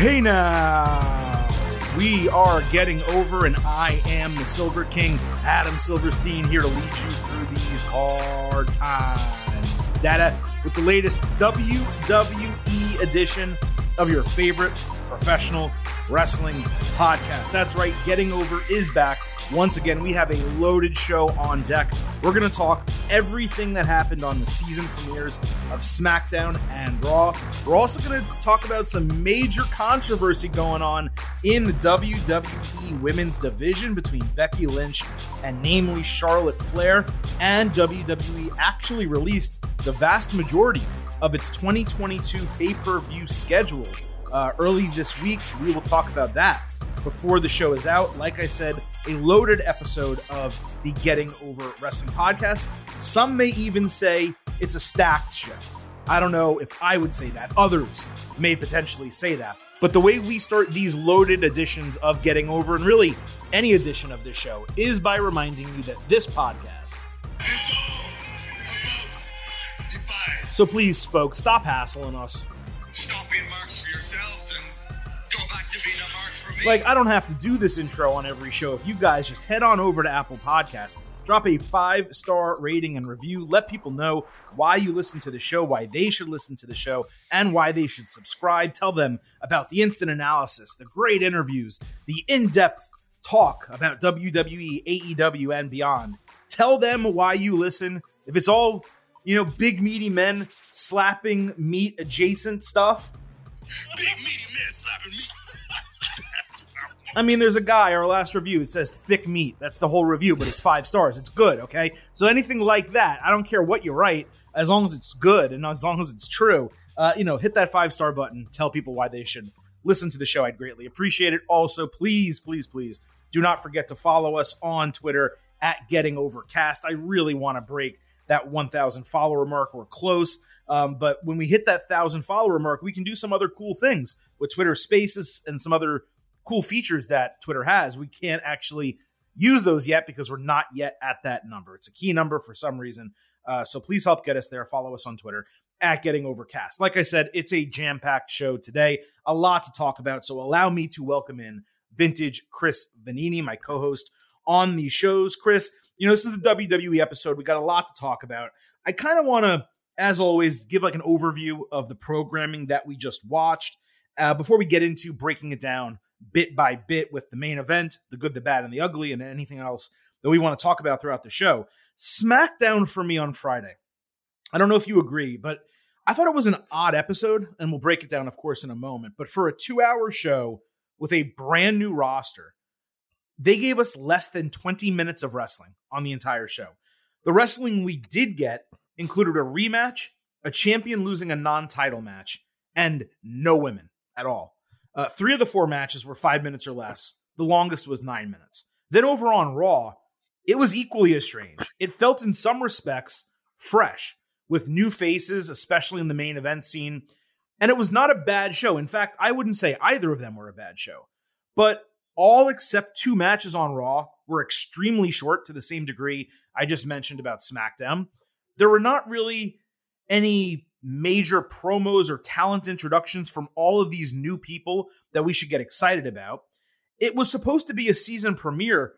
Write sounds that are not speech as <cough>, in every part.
Hey now, we are getting over, and I am the Silver King, Adam Silverstein, here to lead you through these hard times. Data with the latest WWE edition of your favorite professional wrestling podcast. That's right, Getting Over is back once again, we have a loaded show on deck. We're going to talk everything that happened on the season premieres of SmackDown and Raw. We're also going to talk about some major controversy going on in the WWE Women's Division between Becky Lynch and namely Charlotte Flair. And WWE actually released the vast majority of its 2022 pay per view schedule uh, early this week. So we will talk about that before the show is out. Like I said, a loaded episode of the Getting Over Wrestling podcast. Some may even say it's a stacked show. I don't know if I would say that. Others may potentially say that. But the way we start these loaded editions of Getting Over, and really any edition of this show, is by reminding you that this podcast. So please, folks, stop hassling us. Stop being marks for yourselves and go back to being a mark for me. Like, I don't have to do this intro on every show. If you guys just head on over to Apple Podcasts, drop a five star rating and review, let people know why you listen to the show, why they should listen to the show, and why they should subscribe. Tell them about the instant analysis, the great interviews, the in depth talk about WWE, AEW, and beyond. Tell them why you listen. If it's all, you know, big meaty men slapping meat adjacent stuff, Big meaty man slapping me. <laughs> I mean, there's a guy, our last review, it says thick meat. That's the whole review, but it's five stars. It's good, okay? So anything like that, I don't care what you write, as long as it's good and as long as it's true, uh, you know, hit that five star button. Tell people why they should listen to the show. I'd greatly appreciate it. Also, please, please, please do not forget to follow us on Twitter at Getting Overcast. I really want to break that 1,000 follower mark. We're close. Um, but when we hit that 1,000 follower mark, we can do some other cool things with Twitter Spaces and some other cool features that Twitter has. We can't actually use those yet because we're not yet at that number. It's a key number for some reason. Uh, so please help get us there. Follow us on Twitter at Getting Overcast. Like I said, it's a jam packed show today, a lot to talk about. So allow me to welcome in vintage Chris Vannini, my co host on these shows. Chris, you know, this is the WWE episode. We got a lot to talk about. I kind of want to, as always, give like an overview of the programming that we just watched uh, before we get into breaking it down bit by bit with the main event, the good, the bad, and the ugly, and anything else that we want to talk about throughout the show. SmackDown for me on Friday. I don't know if you agree, but I thought it was an odd episode, and we'll break it down, of course, in a moment. But for a two hour show with a brand new roster, they gave us less than 20 minutes of wrestling on the entire show. The wrestling we did get included a rematch, a champion losing a non title match, and no women at all. Uh, three of the four matches were five minutes or less. The longest was nine minutes. Then over on Raw, it was equally as strange. It felt in some respects fresh with new faces, especially in the main event scene. And it was not a bad show. In fact, I wouldn't say either of them were a bad show. But all except two matches on Raw were extremely short to the same degree I just mentioned about SmackDown. There were not really any major promos or talent introductions from all of these new people that we should get excited about. It was supposed to be a season premiere,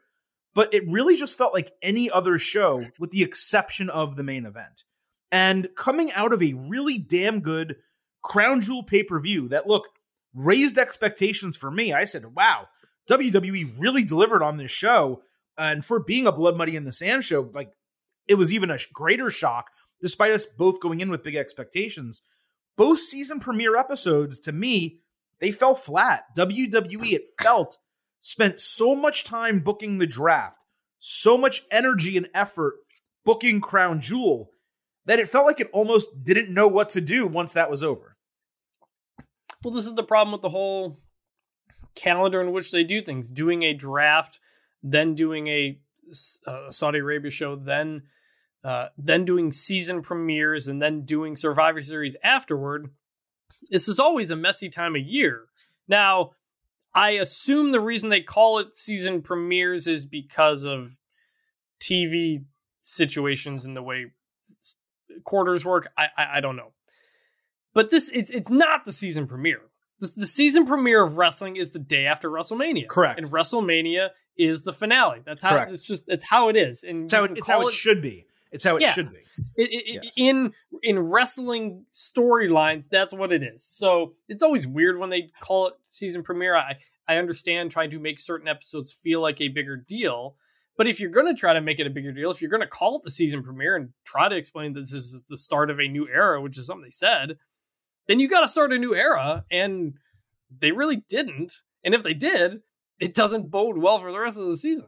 but it really just felt like any other show with the exception of the main event. And coming out of a really damn good crown jewel pay per view that, look, raised expectations for me. I said, wow, WWE really delivered on this show. And for being a Blood Money in the Sand show, like it was even a greater shock despite us both going in with big expectations, both season premiere episodes, to me, they fell flat. WWE, it felt, spent so much time booking the draft, so much energy and effort booking Crown Jewel, that it felt like it almost didn't know what to do once that was over. Well, this is the problem with the whole calendar in which they do things doing a draft, then doing a uh, Saudi Arabia show, then uh, then doing season premieres and then doing Survivor Series afterward. This is always a messy time of year. Now, I assume the reason they call it season premieres is because of TV situations and the way quarters work. I, I, I don't know, but this it's it's not the season premiere. The, the season premiere of wrestling is the day after WrestleMania. Correct. And WrestleMania is the finale. That's how Correct. it's just it's how it is. And It's how it, it's how call it should be. It's how it Yeah. should be. it, it, Yes. in in wrestling storylines that's what it is so it's always weird when they call it season premiere i i understand trying to make certain episodes feel like a bigger deal but if you're going to try to make it a bigger deal if you're going to call it the season premiere and try to explain that this is the start of a new era which is something they said then you got to start a new era and they really didn't and if they did it doesn't bode well for the rest of the season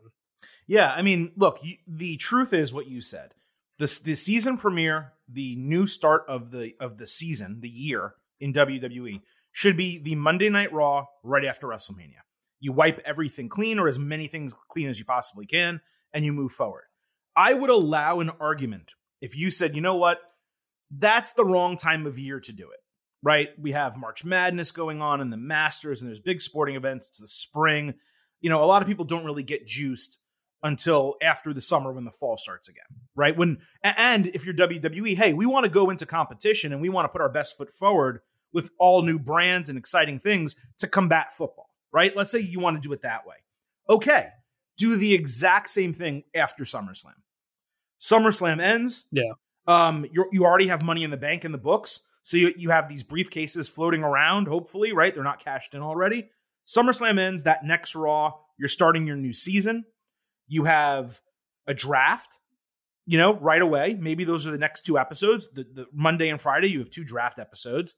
Yeah, I mean, look, you, the truth is what you said. The the season premiere, the new start of the of the season, the year in WWE should be the Monday Night Raw right after WrestleMania. You wipe everything clean or as many things clean as you possibly can and you move forward. I would allow an argument if you said, "You know what? That's the wrong time of year to do it." Right? We have March Madness going on and the Masters and there's big sporting events, it's the spring. You know, a lot of people don't really get juiced until after the summer when the fall starts again, right? When and if you're WWE, hey, we want to go into competition and we want to put our best foot forward with all new brands and exciting things to combat football, right? Let's say you want to do it that way. Okay, do the exact same thing after SummerSlam. SummerSlam ends. Yeah. Um, you you already have money in the bank in the books, so you you have these briefcases floating around. Hopefully, right? They're not cashed in already. SummerSlam ends. That next Raw, you're starting your new season. You have a draft, you know, right away. Maybe those are the next two episodes. The, the Monday and Friday, you have two draft episodes.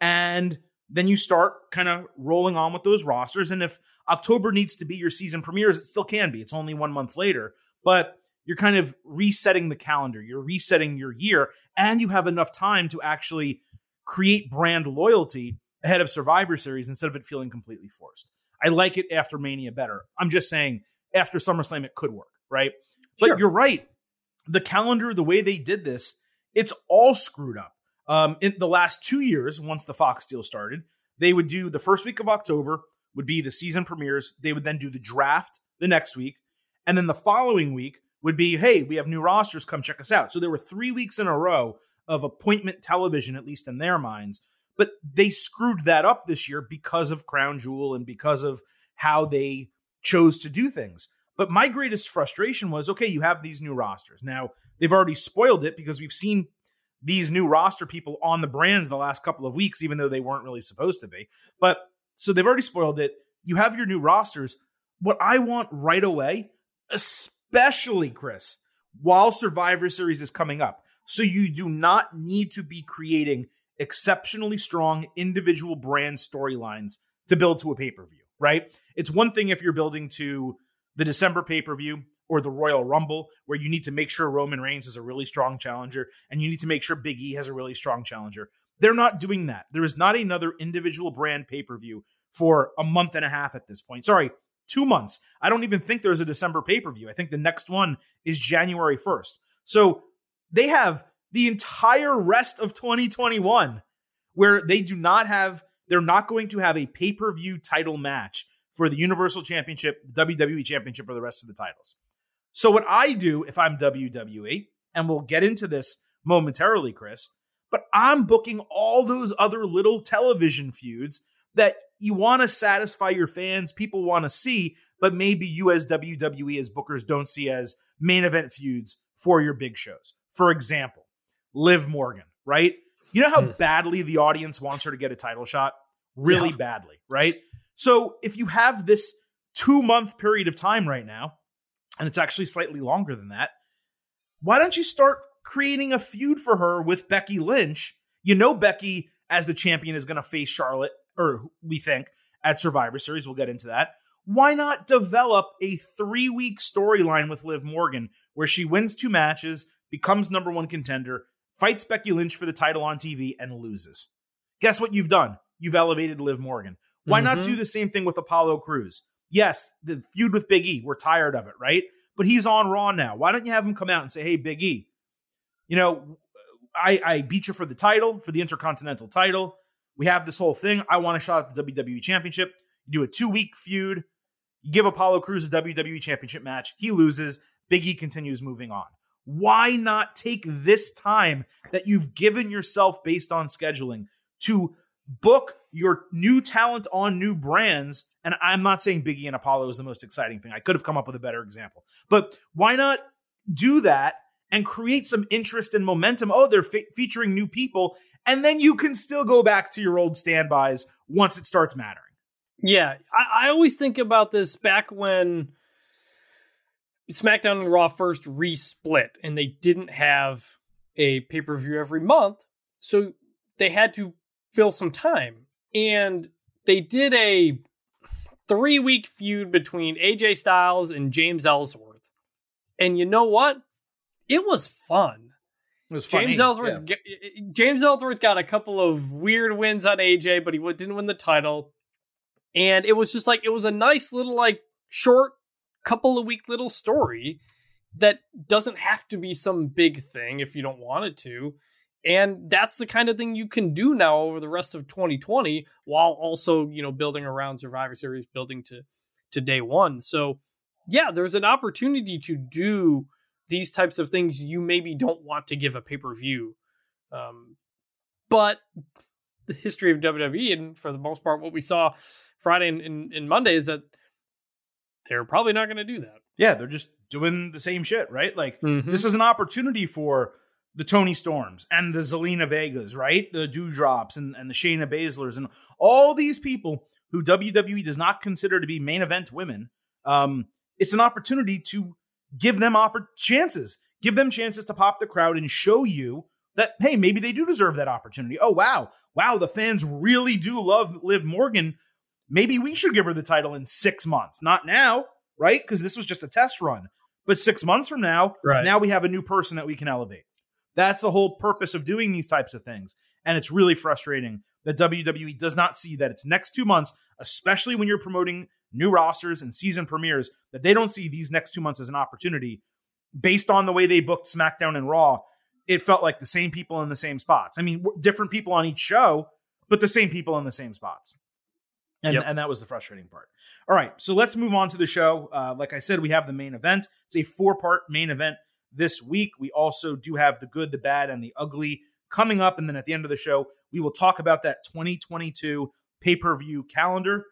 And then you start kind of rolling on with those rosters. And if October needs to be your season premieres, it still can be. It's only one month later, but you're kind of resetting the calendar. You're resetting your year, and you have enough time to actually create brand loyalty ahead of Survivor Series instead of it feeling completely forced. I like it after Mania better. I'm just saying after SummerSlam it could work, right? But Sure. you're right. The calendar, the way they did this, it's all screwed up. Um, in the last two years, once the Fox deal started, they would do the first week of October would be the season premieres. They would then do the draft the next week, and then the following week would be, hey, we have new rosters, come check us out. So there were three weeks in a row of appointment television, at least in their minds. But they screwed that up this year because of Crown Jewel and because of how they chose to do things. But my greatest frustration was okay, you have these new rosters. Now, they've already spoiled it because we've seen these new roster people on the brands the last couple of weeks, even though they weren't really supposed to be. But so they've already spoiled it. You have your new rosters. What I want right away, especially Chris, while Survivor Series is coming up. So you do not need to be creating exceptionally strong individual brand storylines to build to a pay per view, right? It's one thing if you're building to the December pay per view or the Royal Rumble, where you need to make sure Roman Reigns is a really strong challenger and you need to make sure Big E has a really strong challenger. They're not doing that. There is not another individual brand pay per view for a month and a half at this point. Sorry, two months. I don't even think there's a December pay per view. I think the next one is January 1st. So they have the entire rest of 2021 where they do not have, they're not going to have a pay per view title match for the Universal Championship, WWE Championship, or the rest of the titles. So, what I do if I'm WWE, and we'll get into this momentarily, Chris, but I'm booking all those other little television feuds that you want to satisfy your fans, people want to see, but maybe you as WWE as bookers don't see as main event feuds for your big shows. For example, Liv Morgan, right? You know how Hmm. badly the audience wants her to get a title shot? Really Yeah. badly, right? So if you have this two month period of time right now, and it's actually slightly longer than that, why don't you start creating a feud for her with Becky Lynch? You know, Becky as the champion is going to face Charlotte, or we think at Survivor Series. We'll get into that. Why not develop a three week storyline with Liv Morgan where she wins two matches, becomes number one contender, fights Becky Lynch for the title on TV, and loses? Guess what you've done? You've elevated Liv Morgan. Why not Mhm. do the same thing with Apollo Crews? Yes, the feud with Big E, we're tired of it, right? But he's on Raw now. Why don't you have him come out and say, hey, Big E, you know, I, I beat you for the title, for the Intercontinental title. We have this whole thing. I want a shot at the WWE Championship. You do a two week feud. You give Apollo Crews a WWE Championship match. He loses. Big E continues moving on. Why not take this time that you've given yourself based on scheduling to book your new talent on new brands. And I'm not saying Biggie and Apollo is the most exciting thing. I could have come up with a better example. But why not do that and create some interest and momentum? Oh, they're fe- featuring new people. And then you can still go back to your old standbys once it starts mattering. Yeah. I, I always think about this back when SmackDown and Raw first resplit and they didn't have a pay per view every month. So they had to fill some time. And they did a three week feud between AJ Styles and James Ellsworth. And you know what? It was fun. James funny. Ellsworth Yeah. Eh, eh, James Ellsworth got a couple of weird wins on AJ, but he didn't win the title. And it was just like it was a nice little like short couple of week little story that doesn't have to be some big thing if you don't want it to. And that's the kind of thing you can do now over the rest of 2020 while also, you know, building around Survivor Series, building to to day 1. So, yeah, there's an opportunity to do these types of things you maybe don't want to give a pay-per-view. Um, but the history of WWE and for the most part what we saw Friday and, and, and Monday is that they're probably not going to do that. Yeah, they're just doing the same shit, right? Like Mhm. this is an opportunity for the Toni Storms and the Zelina Vegas, right? The Dewdrops and, and the Shayna Baszlers and all these people who WWE does not consider to be main event women. Um, it's an opportunity to give them oppor- chances, give them chances to pop the crowd and show you that hey, maybe they do deserve that opportunity. Oh wow, wow, the fans really do love Liv Morgan. Maybe we should give her the title in six months, not now, right? Because this was just a test run. But six months from now, Right. now we have a new person that we can elevate. That's the whole purpose of doing these types of things. And it's really frustrating that WWE does not see that it's next two months, especially when you're promoting new rosters and season premieres, that they don't see these next two months as an opportunity based on the way they booked SmackDown and Raw. It felt like the same people in the same spots. I mean, different people on each show, but the same people in the same spots. And, Yep. and that was the frustrating part. All right, so let's move on to the show. Uh, like I said, we have the main event. It's a four part main event this week. We also do have the good, the bad, and the ugly coming up. And then at the end of the show, we will talk about that 2022 pay per view calendar.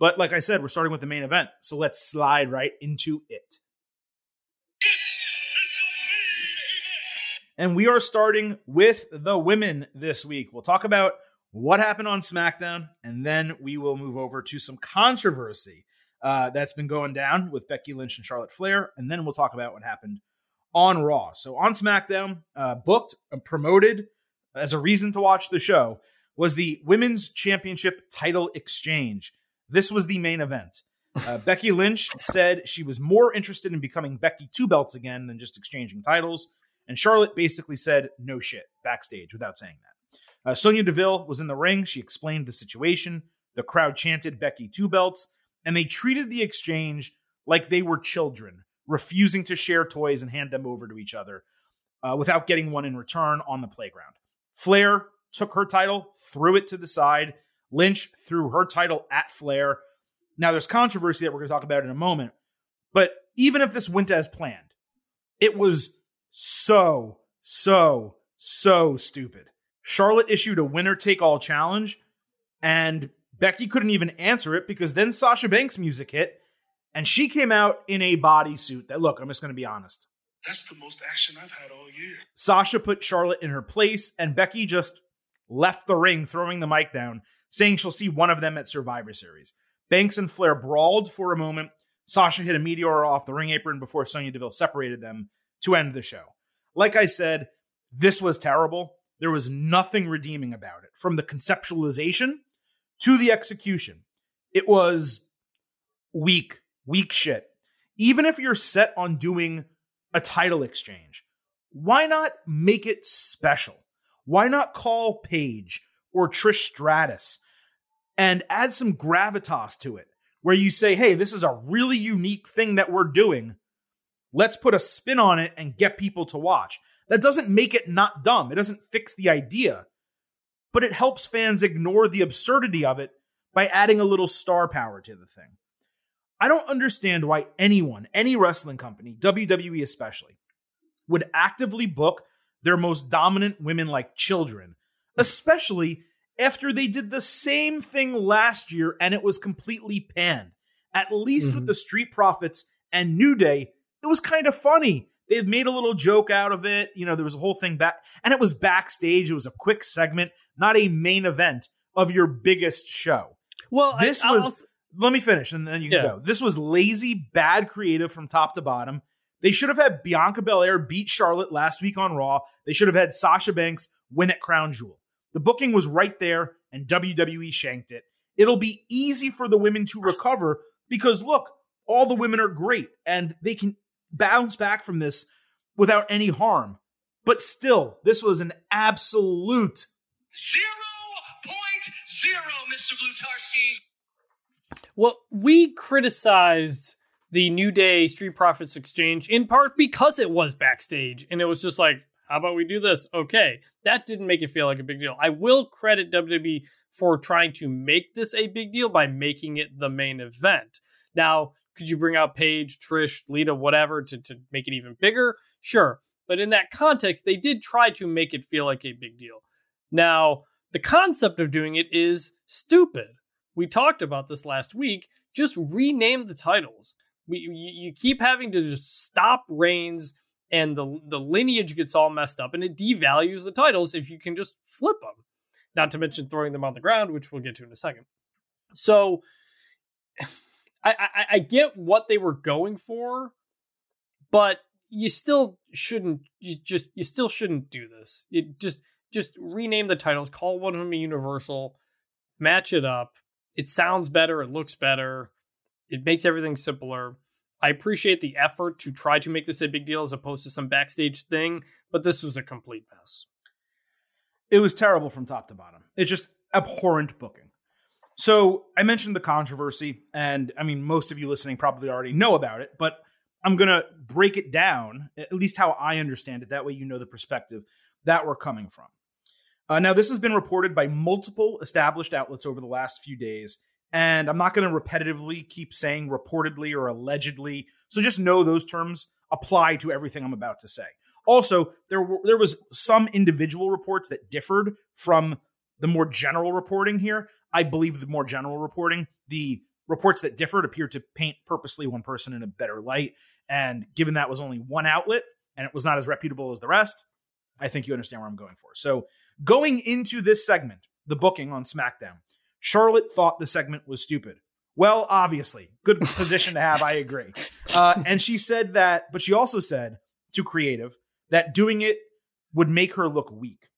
But like I said, we're starting with the main event. So let's slide right into it. And we are starting with the women this week. We'll talk about what happened on SmackDown, and then we will move over to some controversy uh, that's been going down with Becky Lynch and Charlotte Flair, and then we'll talk about what happened on Raw. So on SmackDown, uh, booked and promoted as a reason to watch the show was the Women's Championship title exchange. This was the main event. Uh, <laughs> Becky Lynch said she was more interested in becoming Becky Two Belts again than just exchanging titles. And Charlotte basically said, no shit, backstage without saying that. Uh, Sonya Deville was in the ring. She explained the situation. The crowd chanted Becky Two Belts, and they treated the exchange like they were children, refusing to share toys and hand them over to each other uh, without getting one in return on the playground. Flair took her title, threw it to the side. Lynch threw her title at Flair. Now, there's controversy that we're going to talk about in a moment, but even if this went as planned, it was so, so, so stupid. Charlotte issued a winner take all challenge, and Becky couldn't even answer it because then Sasha Banks' music hit, and she came out in a bodysuit that, look, I'm just going to be honest. That's the most action I've had all year. Sasha put Charlotte in her place, and Becky just left the ring, throwing the mic down, saying she'll see one of them at Survivor Series. Banks and Flair brawled for a moment. Sasha hit a meteor off the ring apron before Sonya Deville separated them to end the show. Like I said, this was terrible. There was nothing redeeming about it. From the conceptualization to the execution, it was weak, weak shit. Even if you're set on doing a title exchange, why not make it special? Why not call Paige or Trish Stratus and add some gravitas to it where you say, hey, this is a really unique thing that we're doing. Let's put a spin on it and get people to watch. That doesn't make it not dumb. It doesn't fix the idea, but it helps fans ignore the absurdity of it by adding a little star power to the thing. I don't understand why anyone, any wrestling company, WWE especially, would actively book their most dominant women like children, especially after they did the same thing last year and it was completely panned. At least with Mhm. the Street Profits and New Day, it was kind of funny. They made a little joke out of it. You know, there was a whole thing back, and it was backstage. It was a quick segment, not a main event of your biggest show. Well, This I'll- was- Let me finish and then you can Yeah. go. This was lazy, bad creative from top to bottom. They should have had Bianca Belair beat Charlotte last week on Raw. They should have had Sasha Banks win at Crown Jewel. The booking was right there, and WWE shanked it. It'll be easy for the women to recover because look, all the women are great and they can bounce back from this without any harm. But still, this was an absolute Zero point zero, Mr. Blutarsky. Well, we criticized the New Day Street Profits exchange in part because it was backstage and it was just like, how about we do this? Okay. That didn't make it feel like a big deal. I will credit WWE for trying to make this a big deal by making it the main event. Now, could you bring out Paige, Trish, Lita, whatever to, to make it even bigger? Sure. But in that context, they did try to make it feel like a big deal. Now, the concept of doing it is stupid we talked about this last week. Just rename the titles. We, you, you keep having to just stop Reigns, and the the lineage gets all messed up, and it devalues the titles if you can just flip them. Not to mention throwing them on the ground, which we'll get to in a second. So, <sighs> I, I, I get what they were going for, but you still shouldn't. You just you still shouldn't do this. It just just rename the titles, call one of them a Universal, match it up it sounds better, it looks better, it makes everything simpler. I appreciate the effort to try to make this a big deal as opposed to some backstage thing, but this was a complete mess. it was terrible from top to bottom. It's just abhorrent booking. So I mentioned the controversy, and I mean, most of you listening probably already know about it, but I'm going to break it down, at least how I understand it. That way, you know the perspective that we're coming from. Uh, now, this has been reported by multiple established outlets over the last few days, and I'm not going to repetitively keep saying reportedly or allegedly. So just know those terms apply to everything I'm about to say. Also, there were, there was some individual reports that differed from the more general reporting here. I believe the more general reporting, the reports that differed appear to paint purposely one person in a better light. And given that was only one outlet and it was not as reputable as the rest, I think you understand where I'm going for. So, going into this segment, the booking on SmackDown, Charlotte thought the segment was stupid. Well, obviously, good <laughs> position to have. I agree. Uh, and she said that, but she also said to creative that doing it would make her look weak.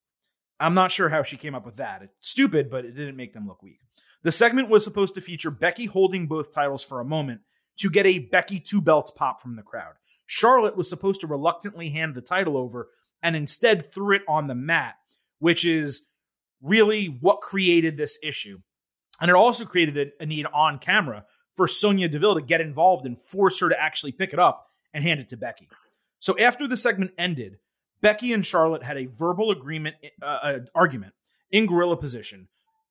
I'm not sure how she came up with that. It's stupid, but it didn't make them look weak. The segment was supposed to feature Becky holding both titles for a moment to get a Becky two belts pop from the crowd. Charlotte was supposed to reluctantly hand the title over and instead threw it on the mat, which is really what created this issue. And it also created a, a need on camera for Sonya Deville to get involved and force her to actually pick it up and hand it to Becky. So after the segment ended, Becky and Charlotte had a verbal agreement, uh, uh, argument in gorilla position,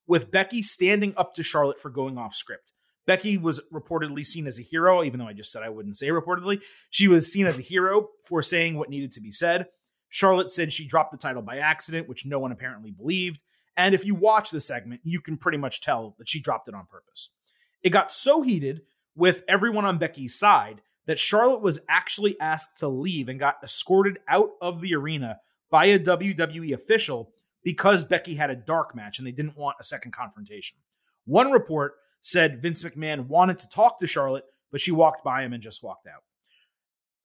with Becky standing up to Charlotte for going off script. Becky was reportedly seen as a hero, even though I just said I wouldn't say reportedly. She was seen as a hero for saying what needed to be said. Charlotte said she dropped the title by accident, which no one apparently believed. And if you watch the segment, you can pretty much tell that she dropped it on purpose. It got so heated with everyone on Becky's side that Charlotte was actually asked to leave and got escorted out of the arena by a WWE official because Becky had a dark match and they didn't want a second confrontation. One report said Vince McMahon wanted to talk to Charlotte, but she walked by him and just walked out.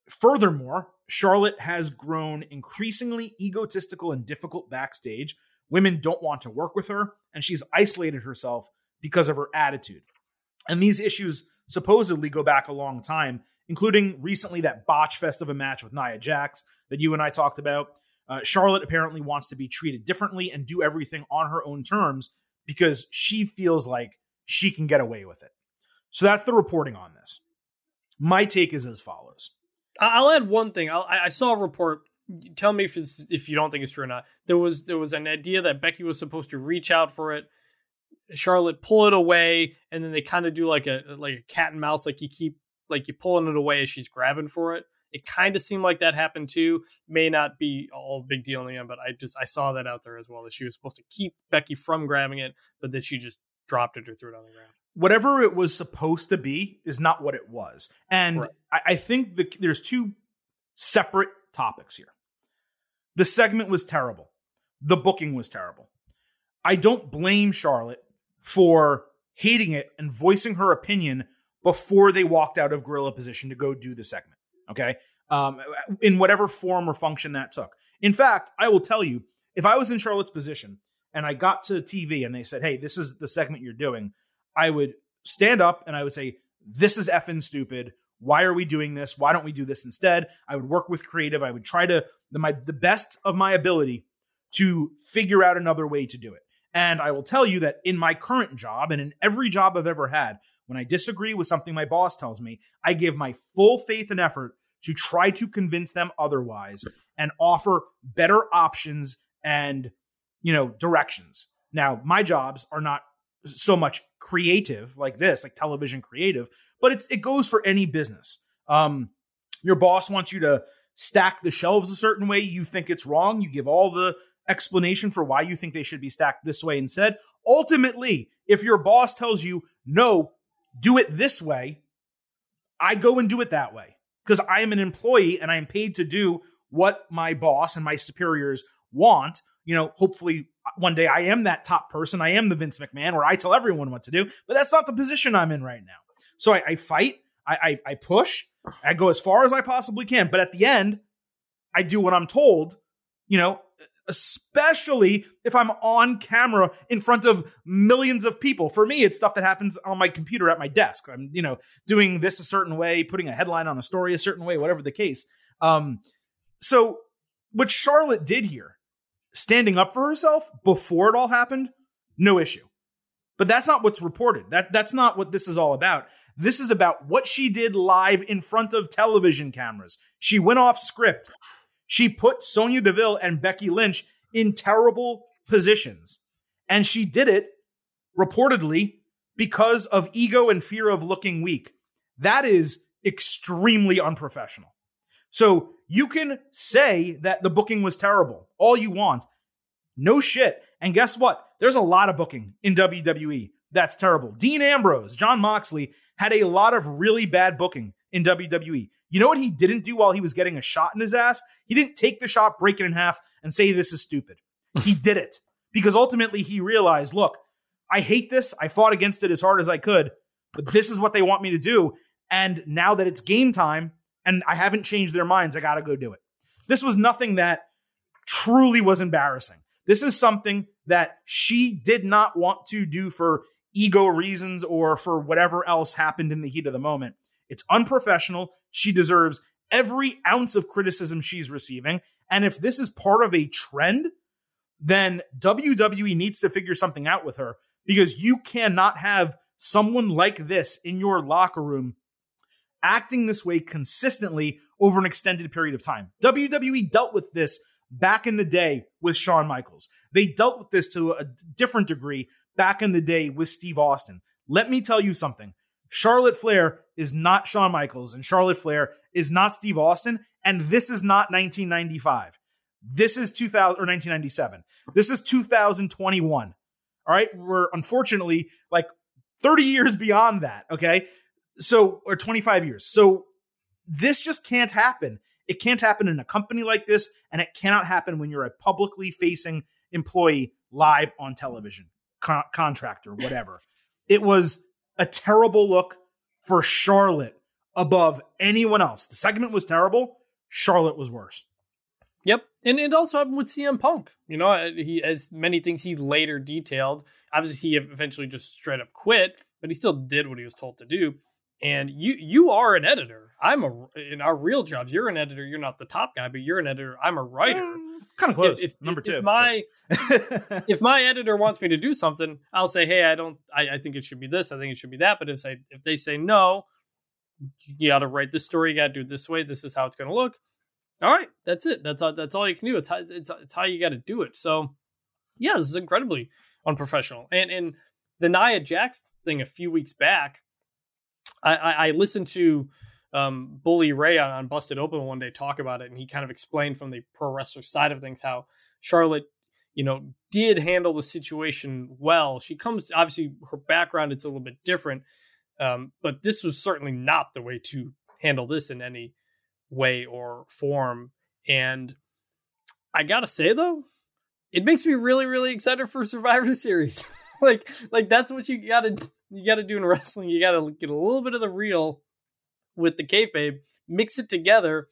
Furthermore, Charlotte has grown increasingly egotistical and difficult backstage. Women don't want to work with her, and she's isolated herself because of her attitude. And these issues supposedly go back a long time, including recently that botch fest of a match with Nia Jax that you and I talked about. Uh, Charlotte apparently wants to be treated differently and do everything on her own terms because she feels like she can get away with it. So that's the reporting on this. My take is as follows. I'll add one thing. I'll, I saw a report. Tell me if it's if you don't think it's true or not. There was there was an idea that Becky was supposed to reach out for it. Charlotte pull it away, and then they kind of do like a like a cat and mouse, like you keep like you pulling it away as she's grabbing for it. It kind of seemed like that happened too. May not be all big deal in the end, but I just I saw that out there as well that she was supposed to keep Becky from grabbing it, but that she just dropped it or threw it on the ground. Whatever it was supposed to be is not what it was, and Right. I, I think the, there's two separate topics here. The segment was terrible. The booking was terrible. I don't blame Charlotte for hating it and voicing her opinion before they walked out of gorilla position to go do the segment. Okay. Um, in whatever form or function that took. In fact, I will tell you, if I was in Charlotte's position and I got to TV and they said, hey, this is the segment you're doing, I would stand up and I would say, this is effing stupid. Why are we doing this? Why don't we do this instead? I would work with creative. I would try to the my the best of my ability to figure out another way to do it. And I will tell you that in my current job and in every job I've ever had, when I disagree with something my boss tells me, I give my full faith and effort to try to convince them otherwise and offer better options and you know directions. Now, my jobs are not so much creative like this, like television creative, but it's it goes for any business. Um, your boss wants you to stack the shelves a certain way. You think it's wrong. You give all the explanation for why you think they should be stacked this way instead. Ultimately, if your boss tells you no, do it this way, I go and do it that way because I am an employee and I am paid to do what my boss and my superiors want. You know, hopefully uh, one day I am that top person. I am the Vince McMahon where I tell everyone what to do, but that's not the position I'm in right now. So I, I fight, I, I, I push, I go as far as I possibly can. But at the end, I do what I'm told, you know, especially if I'm on camera in front of millions of people. For me, it's stuff that happens on my computer at my desk. I'm, you know, doing this a certain way, putting a headline on a story a certain way, whatever the case. Um, so what Charlotte did here, standing up for herself before it all happened, no issue. But that's not what's reported. That that's not what this is all about. This is about what she did live in front of television cameras. She went off script. She put Sonya Deville and Becky Lynch in terrible positions. And she did it reportedly because of ego and fear of looking weak. That is extremely unprofessional. So you can say that the booking was terrible all you want. No shit. And guess what? There's a lot of booking in WWE that's terrible. Dean Ambrose, Jon Moxley had a lot of really bad booking in WWE. You know what he didn't do while he was getting a shot in his ass? He didn't take the shot, break it in half, and say this is stupid. <laughs> he did it because ultimately he realized, look, I hate this. I fought against it as hard as I could, but this is what they want me to do. And now that it's game time and I haven't changed their minds, I got to go do it. This was nothing that truly was embarrassing. This is something that she did not want to do for ego reasons or for whatever else happened in the heat of the moment. It's unprofessional. She deserves every ounce of criticism she's receiving. And if this is part of a trend, then WWE needs to figure something out with her because you cannot have someone like this in your locker room acting this way consistently over an extended period of time. WWE dealt with this back in the day with Shawn Michaels. They dealt with this to a different degree back in the day with Steve Austin. Let me tell you something. Charlotte Flair is not Shawn Michaels, and Charlotte Flair is not Steve Austin, and this is not 1995. This is 2000 or 1997. This is 2021. All right, we're unfortunately like 30 years beyond that. Okay, so or 25 years. So this just can't happen. It can't happen in a company like this, and it cannot happen when you're a publicly facing employee live on television, con- contractor, whatever. it was a terrible look for Charlotte above anyone else. The segment was terrible. Charlotte was worse. Yep, and it also happened with CM Punk. You know, uh, he as many things he later detailed. Obviously, he eventually just straight up quit, but he still did what he was told to do. And you you are an editor. I'm a in our real jobs. You're an editor. You're not the top guy, but you're an editor. I'm a writer. Mm, kind of close. If, if- Number if two. my <laughs> if my editor wants me to do something, I'll say, "Hey, I don't. I, I think it should be this. I think it should be that." But if they if they say no, you got to write this story. You got to do it this way. This is how it's going to look. All right, that's it. That's all. That's all you can do. It's how, it's, it's how you got to do it. So, yeah, this is incredibly unprofessional. And and the Nia Jax thing a few weeks back, I I, listened to um, Bully Ray on, on Busted Open one day talk about it, and he kind of explained from the pro wrestler side of things how Charlotte, you know, did handle the situation well. She comes obviously her background it's a little bit different, um, but this was certainly not the way to handle this in any way or form. And I gotta say though, it makes me really, really excited for Survivor Series. <laughs> like, like that's what you gotta you gotta do in <laughs> wrestling. You gotta get a little bit of the real with the kayfabe, mix it together,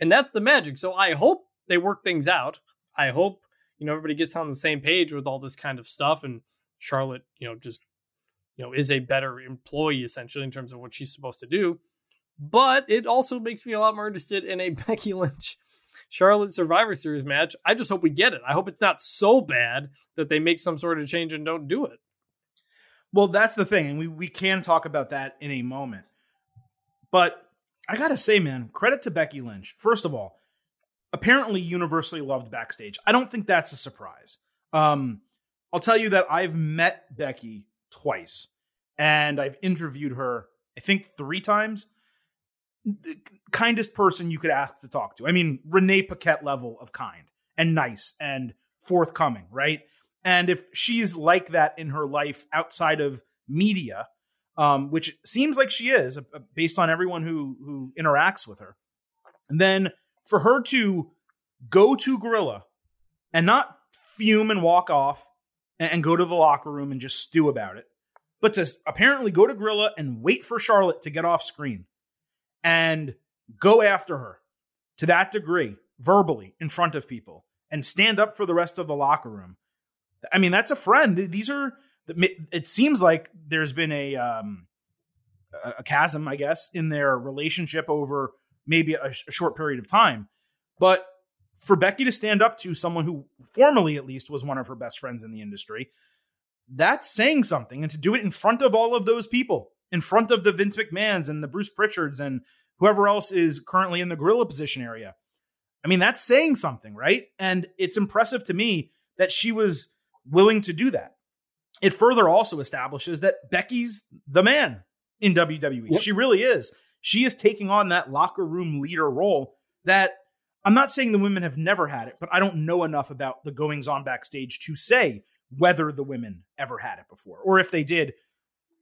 and that's the magic. So I hope they work things out. I hope you know everybody gets on the same page with all this kind of stuff, and Charlotte, you know, just you know is a better employee essentially in terms of what she's supposed to do. But it also makes me a lot more interested in a <laughs> Becky Lynch Charlotte Survivor Series match. I just hope we get it. I hope it's not so bad that they make some sort of change and don't do it. Well, that's the thing, and we we can talk about that in a moment. But I gotta say, man, credit to Becky Lynch. First of all, apparently universally loved backstage. I don't think that's a surprise. Um, I'll tell you that I've met Becky twice, and I've interviewed her, I think, three times. The kindest person you could ask to talk to. I mean, Renee Paquette level of kind and nice and forthcoming, right? And if she's like that in her life outside of media, um, which seems like she is uh, uh, based on everyone who who interacts with her. And then for her to go to Gorilla and not fume and walk off and, and go to the locker room and just stew about it, but to apparently go to Gorilla and wait for Charlotte to get off screen and go after her to that degree verbally in front of people and stand up for the rest of the locker room. I mean, that's a friend. These are it seems like there's been a um, a chasm, I guess, in their relationship over maybe a, a, short period of time. But for Becky to stand up to someone who formerly, at least, was one of her best friends in the industry, that's saying something. And to do it in front of all of those people, in front of the Vince McMahons and the Bruce Pritchards and whoever else is currently in the gorilla position area. I mean, that's saying something, right? And it's impressive to me that she was willing to do that it further also establishes that Becky's the man in WWE. Yep. She really is. She is taking on that locker room leader role that I'm not saying the women have never had it, but I don't know enough about the goings on backstage to say whether the women ever had it before or if they did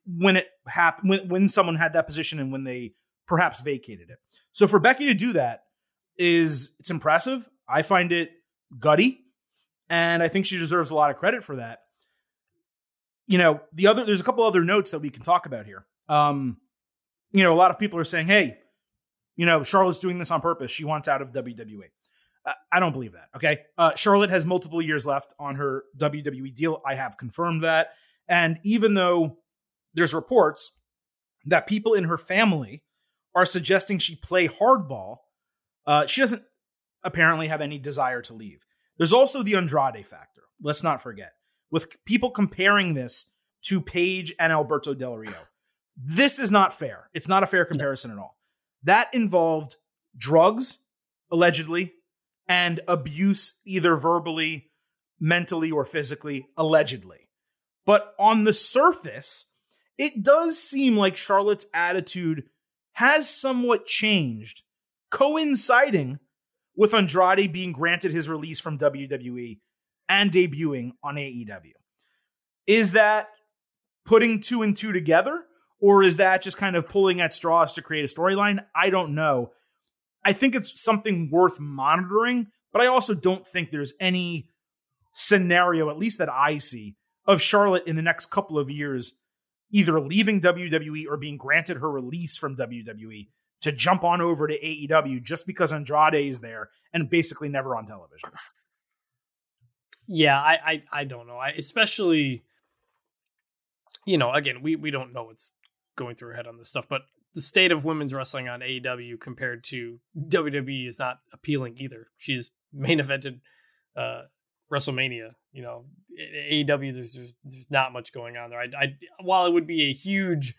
when it happened when, when someone had that position and when they perhaps vacated it. So for Becky to do that is it's impressive. I find it gutty and I think she deserves a lot of credit for that you know, the other there's a couple other notes that we can talk about here. Um, you know, a lot of people are saying, "Hey, you know, Charlotte's doing this on purpose. She wants out of WWE." Uh, I don't believe that. Okay, uh, Charlotte has multiple years left on her WWE deal. I have confirmed that, and even though there's reports that people in her family are suggesting she play hardball, uh, she doesn't apparently have any desire to leave. There's also the Andrade factor. Let's not forget with people comparing this to Paige and Alberto Del Rio. This is not fair. It's not a fair comparison at all. That involved drugs, allegedly, and abuse, either verbally, mentally, or physically, allegedly. But on the surface, it does seem like Charlotte's attitude has somewhat changed, coinciding with Andrade being granted his release from WWE and debuting on AEW. Is that putting two and two together? Or is that just kind of pulling at straws to create a storyline? I don't know. I think it's something worth monitoring, but I also don't think there's any scenario, at least that I see, of Charlotte in the next couple of years either leaving WWE or being granted her release from WWE to jump on over to AEW just because Andrade is there and basically never on television. Yeah, I, I, I don't know. I especially, you know, again, we we don't know what's going through her head on this stuff, but the state of women's wrestling on AEW compared to WWE is not appealing either. She's main evented uh, WrestleMania. You know, AEW there's, there's, there's not much going on there. I, I while it would be a huge,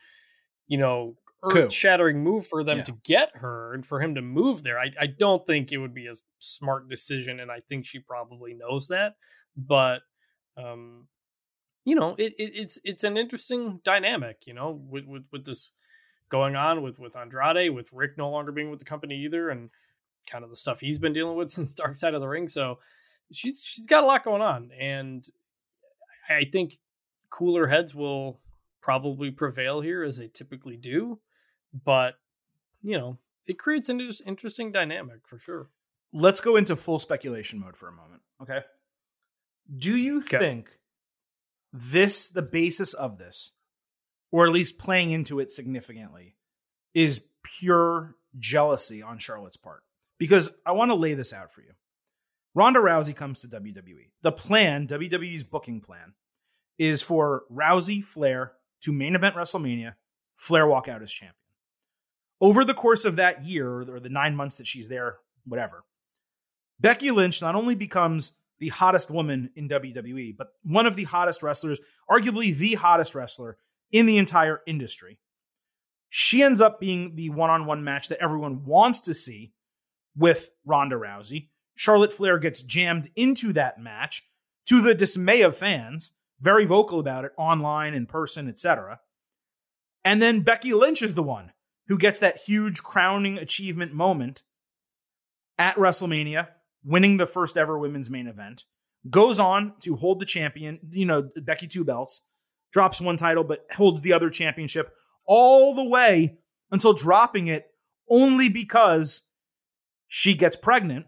you know, earth shattering move for them yeah. to get her and for him to move there. I, I don't think it would be a smart decision, and I think she probably knows that. But um, you know, it, it, it's it's an interesting dynamic, you know, with with, with this going on with with Andrade, with Rick no longer being with the company either, and kind of the stuff he's been dealing with <laughs> since Dark Side of the Ring. So she's she's got a lot going on, and I think cooler heads will probably prevail here as they typically do. But you know, it creates an interesting dynamic for sure. Let's go into full speculation mode for a moment. Okay. Do you okay. think this, the basis of this, or at least playing into it significantly, is pure jealousy on Charlotte's part? Because I want to lay this out for you. Ronda Rousey comes to WWE. The plan, WWE's booking plan, is for Rousey, Flair to main event WrestleMania, Flair walk out as champion. Over the course of that year, or the nine months that she's there, whatever, Becky Lynch not only becomes the hottest woman in WWE, but one of the hottest wrestlers, arguably the hottest wrestler in the entire industry. She ends up being the one on one match that everyone wants to see with Ronda Rousey. Charlotte Flair gets jammed into that match to the dismay of fans, very vocal about it online, in person, etc. And then Becky Lynch is the one who gets that huge crowning achievement moment at WrestleMania winning the first ever women's main event, goes on to hold the champion, you know, Becky two belts, drops one title, but holds the other championship all the way until dropping it only because she gets pregnant,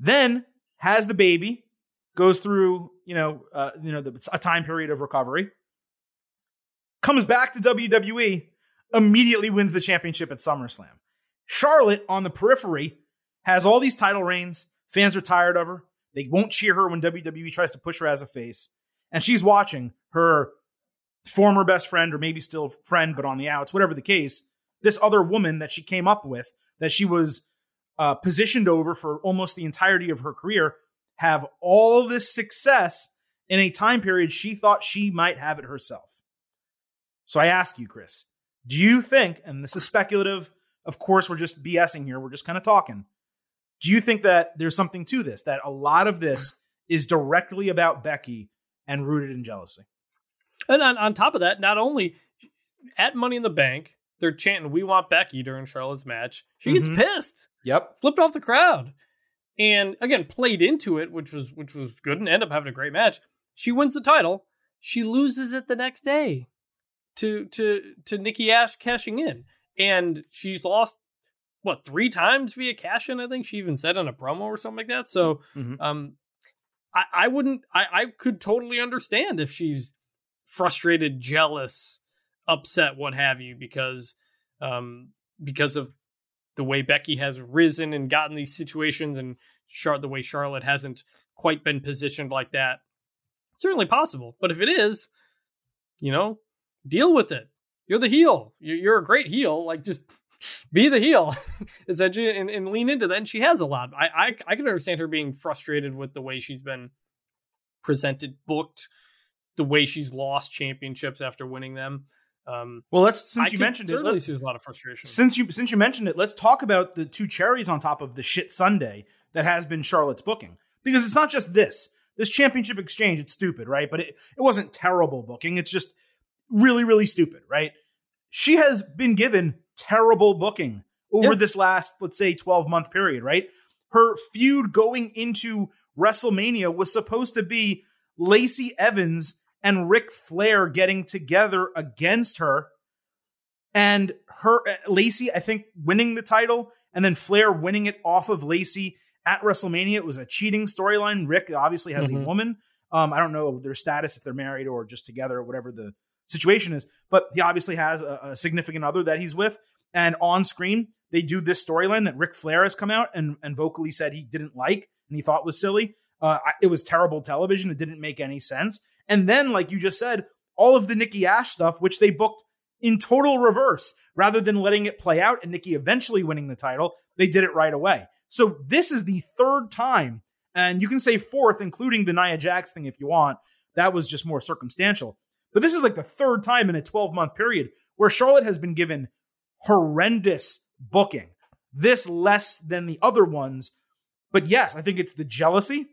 then has the baby, goes through, you know, uh, you know, the, a time period of recovery, comes back to WWE, immediately wins the championship at SummerSlam. Charlotte on the periphery has all these title reigns. Fans are tired of her. They won't cheer her when WWE tries to push her as a face. And she's watching her former best friend, or maybe still friend, but on the outs, whatever the case, this other woman that she came up with, that she was uh, positioned over for almost the entirety of her career, have all this success in a time period she thought she might have it herself. So I ask you, Chris, do you think, and this is speculative, of course, we're just BSing here, we're just kind of talking. Do you think that there's something to this, that a lot of this is directly about Becky and rooted in jealousy? And on, on top of that, not only at Money in the Bank, they're chanting, We want Becky during Charlotte's match. She gets mm-hmm. pissed. Yep. Flipped off the crowd. And again, played into it, which was which was good and ended up having a great match. She wins the title. She loses it the next day to to to Nikki Ash cashing in. And she's lost what three times via cash in. I think she even said on a promo or something like that. So, mm-hmm. um, I, I wouldn't. I, I could totally understand if she's frustrated, jealous, upset, what have you, because um because of the way Becky has risen and gotten these situations, and Char- the way Charlotte hasn't quite been positioned like that. certainly possible, but if it is, you know, deal with it. You're the heel. You're a great heel. Like just <laughs> be the heel <laughs> essentially and, and, lean into that. And she has a lot. I, I i can understand her being frustrated with the way she's been presented booked the way she's lost championships after winning them. Um, well let's since I you mentioned it let's, there's a lot of frustration. since you since you mentioned it let's talk about the two cherries on top of the shit sunday that has been charlotte's booking. Because it's not just this. This championship exchange it's stupid right? But it, it wasn't terrible booking. It's just really really stupid right she has been given terrible booking over this last, let's say, 12 month period, right? Her feud going into WrestleMania was supposed to be Lacey Evans and Ric Flair getting together against her. And her, uh, Lacey, I think, winning the title, and then Flair winning it off of Lacey at WrestleMania. It was a cheating storyline. Ric obviously has mm-hmm. a woman. Um, I don't know their status if they're married or just together or whatever the situation is, but he obviously has a, a significant other that he's with. And on screen, they do this storyline that Ric Flair has come out and, and vocally said he didn't like and he thought was silly. Uh, it was terrible television. It didn't make any sense. And then, like you just said, all of the Nikki Ash stuff, which they booked in total reverse, rather than letting it play out and Nikki eventually winning the title, they did it right away. So this is the third time, and you can say fourth, including the Nia Jax thing if you want. That was just more circumstantial. But this is like the third time in a 12 month period where Charlotte has been given horrendous booking. This less than the other ones. But yes, I think it's the jealousy,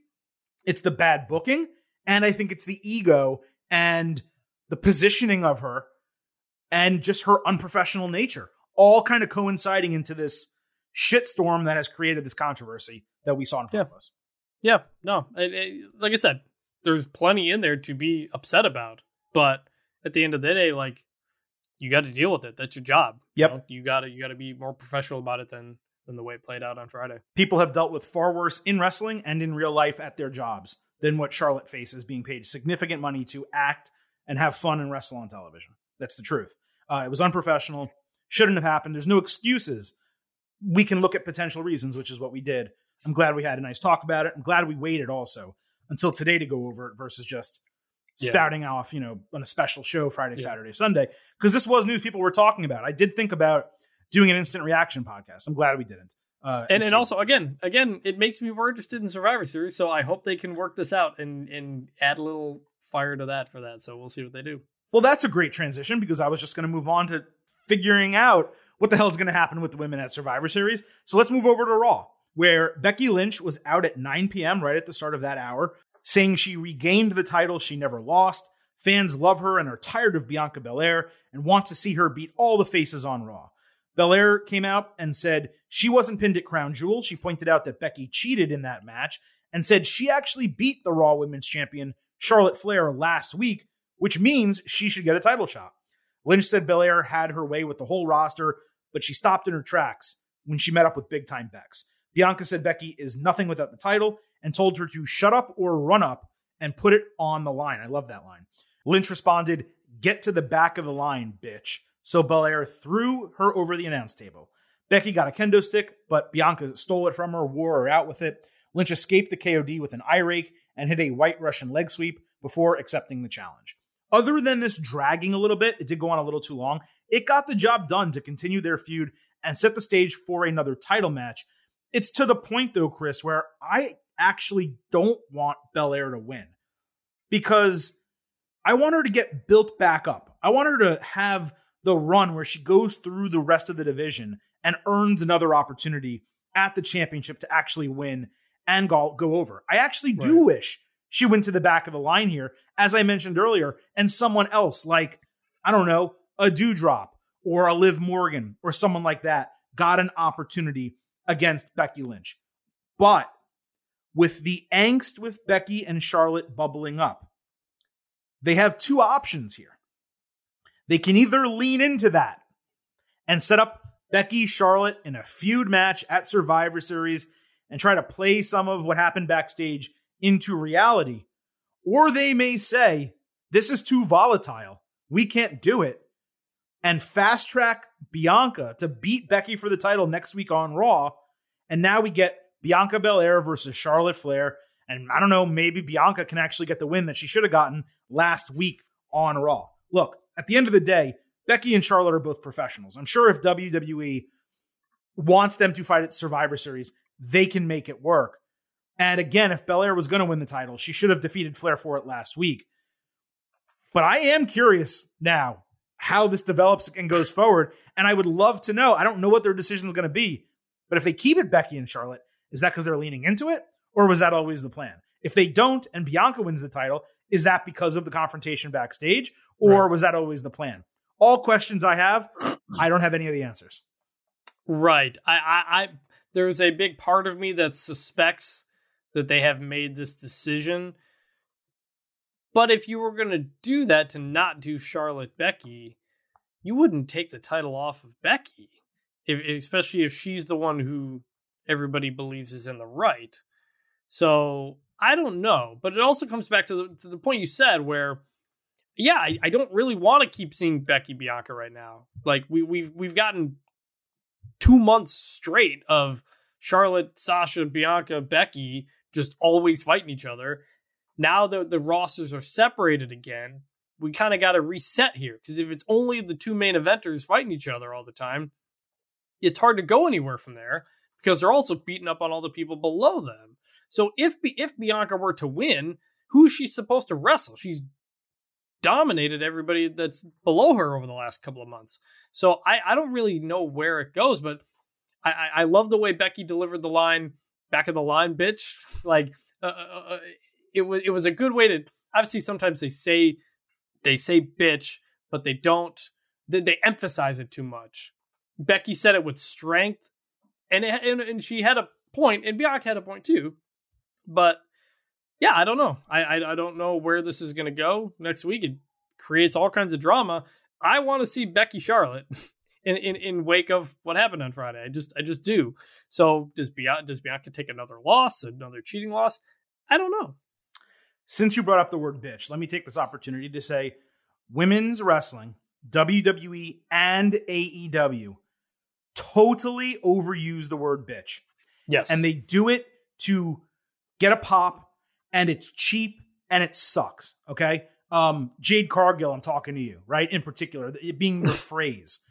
it's the bad booking, and I think it's the ego and the positioning of her and just her unprofessional nature, all kind of coinciding into this shitstorm that has created this controversy that we saw in front Yeah. of us. Yeah, no, it, it- like I said, there's plenty in there to be upset about, but at the end of the day, like you got to deal with it. That's your job. you Yep. know? You got to you got to be more professional about it than than the way it played out on Friday. People have dealt with far worse in wrestling and in real life at their jobs than what Charlotte faces being paid significant money to act and have fun and wrestle on television. That's the truth. Uh, it was unprofessional, shouldn't have happened. There's no excuses. We can look at potential reasons, which is what we did. I'm glad we had a nice talk about it. I'm glad we waited also until today to go over it versus just Yeah. spouting off, you know, on a special show Friday, Yeah. Saturday, Sunday. Because this was news people were talking about. I did think about doing an instant reaction podcast. I'm glad we didn't. Uh, And and also again, again, it makes me more interested in Survivor Series. So I hope they can work this out and and add a little fire to that for that. So we'll see what they do. Well, that's a great transition because I was just going to move on to figuring out what the hell is going to happen with the women at Survivor Series. So let's move over to Raw, where Becky Lynch was out at 9 p.m. right at the start of that hour, saying she regained the title she never lost. Fans love her and are tired of Bianca Belair and want to see her beat all the faces on Raw. Belair came out and said she wasn't pinned at Crown Jewel. She pointed out that Becky cheated in that match and said she actually beat the Raw Women's Champion Charlotte Flair last week, which means she should get a title shot. Lynch said Belair had her way with the whole roster, but she stopped in her tracks when she met up with big time Bex. Bianca said Becky is nothing without the title and told her to shut up or run up and put it on the line. I love that line. Lynch responded, Get to the back of the line, bitch. So Belair threw her over the announce table. Becky got a kendo stick, but Bianca stole it from her, wore her out with it. Lynch escaped the KOD with an eye rake and hit a white Russian leg sweep before accepting the challenge. Other than this dragging a little bit, it did go on a little too long. It got the job done to continue their feud and set the stage for another title match. It's to the point, though, Chris, where I actually don't want Belair to win because I want her to get built back up. I want her to have the run where she goes through the rest of the division and earns another opportunity at the championship to actually win and go, go over. I actually do Right. wish she went to the back of the line here, as I mentioned earlier, and someone else like, I don't know, a Doudrop or a Liv Morgan or someone like that got an opportunity against Becky Lynch. But with the angst with Becky and Charlotte bubbling up, they have two options here. They can either lean into that and set up Becky Charlotte in a feud match at Survivor Series and try to play some of what happened backstage into reality, or they may say, This is too volatile. We can't do it. And fast track Bianca to beat Becky for the title next week on Raw. And now we get Bianca Belair versus Charlotte Flair. And I don't know, maybe Bianca can actually get the win that she should have gotten last week on Raw. Look, at the end of the day, Becky and Charlotte are both professionals. I'm sure if WWE wants them to fight at Survivor Series, they can make it work. And again, if Belair was going to win the title, she should have defeated Flair for it last week. But I am curious now how this develops and goes forward. And I would love to know. I don't know what their decision is going to be, but if they keep it Becky and Charlotte, is that because they're leaning into it? Or was that always the plan? If they don't and Bianca wins the title, is that because of the confrontation backstage? Or Right. was that always the plan? All questions I have. I don't have any of the answers. Right. I, I, I there's a big part of me that suspects that they have made this decision. But if you were going to do that to not do Charlotte Becky, you wouldn't take the title off of Becky, if, especially if she's the one who everybody believes is in the right. So I don't know, but it also comes back to the, to the point you said where, yeah, I, I don't really want to keep seeing Becky Bianca right now. Like we we've we've gotten two months straight of Charlotte, Sasha, Bianca, Becky just always fighting each other. Now that the rosters are separated again, we kind of got to reset here because if it's only the two main eventers fighting each other all the time, it's hard to go anywhere from there because they're also beating up on all the people below them. So if if Bianca were to win, who is she supposed to wrestle? She's dominated everybody that's below her over the last couple of months. So I, I don't really know where it goes, but I, I, love the way Becky delivered the line back of the line, bitch. <laughs> Like uh, uh, uh, it was it was a good way to. Obviously, sometimes they say they say bitch, but they don't they, they emphasize it too much. Becky said it with strength, and it, and, and she had a point, and Bianca had a point too. But yeah, I don't know. I I, I don't know where this is going to go next week. It creates all kinds of drama. I want to see Becky Charlotte <laughs> in, in in wake of what happened on Friday. I just I just do. So does Bianca does Bianca take another loss, another cheating loss? I don't know. Since you brought up the word bitch, let me take this opportunity to say women's wrestling, WWE and AEW totally overuse the word bitch. Yes. And they do it to get a pop and it's cheap and it sucks. Okay. Um, Jade Cargill, I'm talking to you, right? In particular, it being the <laughs> phrase.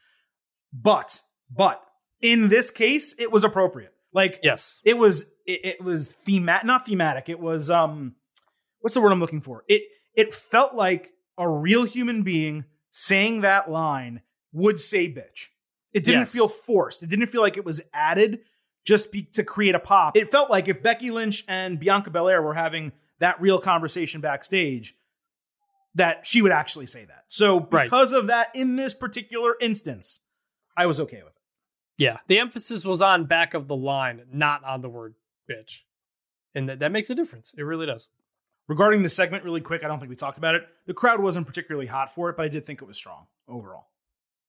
But, but in this case, it was appropriate. Like, yes, it was, it, it was themat, not thematic. It was, um, what's the word I'm looking for? It, it felt like a real human being saying that line would say bitch. It didn't Yes. feel forced. It didn't feel like it was added just be, to create a pop. It felt like if Becky Lynch and Bianca Belair were having that real conversation backstage, that she would actually say that. So Right. because of that, in this particular instance, I was okay with it. Yeah, the emphasis was on back of the line, not on the word bitch, and that that makes a difference. It really does. Regarding the segment, really quick, I don't think we talked about it. The crowd wasn't particularly hot for it, but I did think it was strong overall.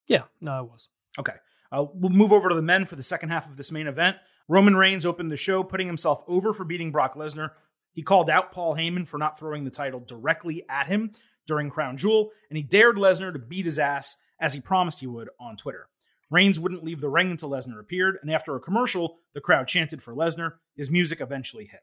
Yeah, no, it was. Okay. Uh, we'll move over to the men for the second half of this main event. Roman Reigns opened the show, putting himself over for beating Brock Lesnar. He called out Paul Heyman for not throwing the title directly at him during Crown Jewel, and he dared Lesnar to beat his ass as he promised he would on Twitter. Reigns wouldn't leave the ring until Lesnar appeared, and after a commercial, the crowd chanted for Lesnar. His music eventually hit.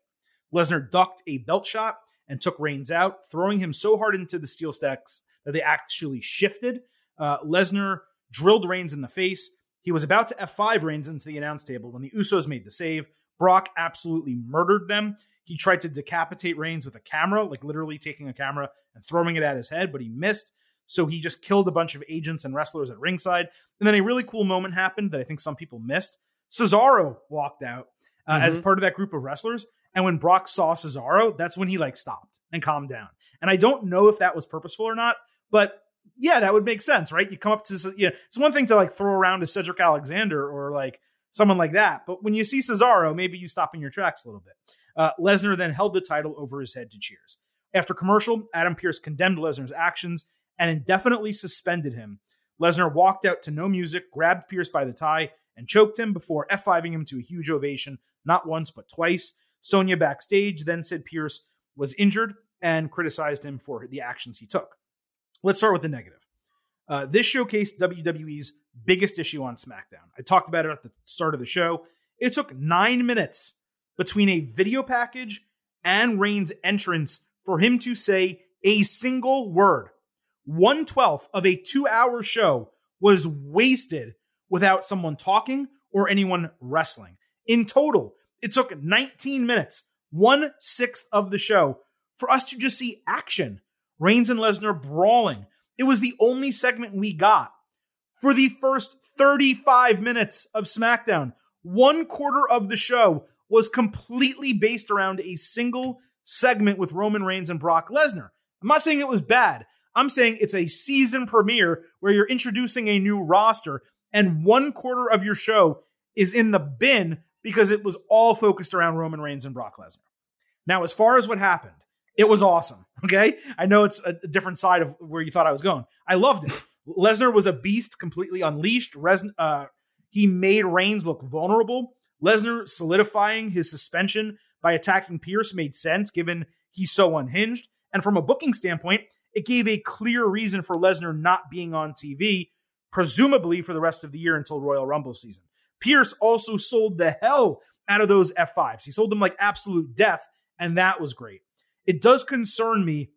Lesnar ducked a belt shot and took Reigns out, throwing him so hard into the steel stacks that they actually shifted. Uh, Lesnar drilled Reigns in the face. He was about to F5 Reigns into the announce table when the Usos made the save. Brock absolutely murdered them. He tried to decapitate Reigns with a camera, like literally taking a camera and throwing it at his head, but he missed. So he just killed a bunch of agents and wrestlers at ringside. And then a really cool moment happened that I think some people missed. Cesaro walked out uh, as Mhm. part of that group of wrestlers. And when Brock saw Cesaro, that's when he like stopped and calmed down. And I don't know if that was purposeful or not, but yeah, that would make sense, right? You come up to, you know, it's one thing to like throw around to Cedric Alexander or like someone like that. But when you see Cesaro, maybe you stop in your tracks a little bit. Uh, Lesnar then held the title over his head to cheers. After commercial, Adam Pearce condemned Lesnar's actions and indefinitely suspended him. Lesnar walked out to no music, grabbed Pearce by the tie, and choked him before F5ing him to a huge ovation, not once, but twice. Sonya backstage then said Pearce was injured and criticized him for the actions he took. Let's start with the negative. Uh, this showcased WWE's biggest issue on SmackDown. I talked about it at the start of the show. It took nine minutes between a video package and Reigns' entrance for him to say a single word. One twelfth of a two hour show was wasted without someone talking or anyone wrestling. In total, it took 19 minutes, one sixth of the show, for us to just see action. Reigns and Lesnar brawling. It was the only segment we got for the first 35 minutes of SmackDown. One quarter of the show was completely based around a single segment with Roman Reigns and Brock Lesnar. I'm not saying it was bad. I'm saying it's a season premiere where you're introducing a new roster and one quarter of your show is in the bin because it was all focused around Roman Reigns and Brock Lesnar. Now, as far as what happened, it was awesome. <laughs> Okay. I know it's a different side of where you thought I was going. I loved it. <laughs> Lesnar was a beast, completely unleashed. Res- uh, he made Reigns look vulnerable. Lesnar solidifying his suspension by attacking Pearce made sense given he's so unhinged. And from a booking standpoint, it gave a clear reason for Lesnar not being on TV, presumably for the rest of the year until Royal Rumble season. Pearce also sold the hell out of those F5s. He sold them like absolute death, and that was great. It does concern me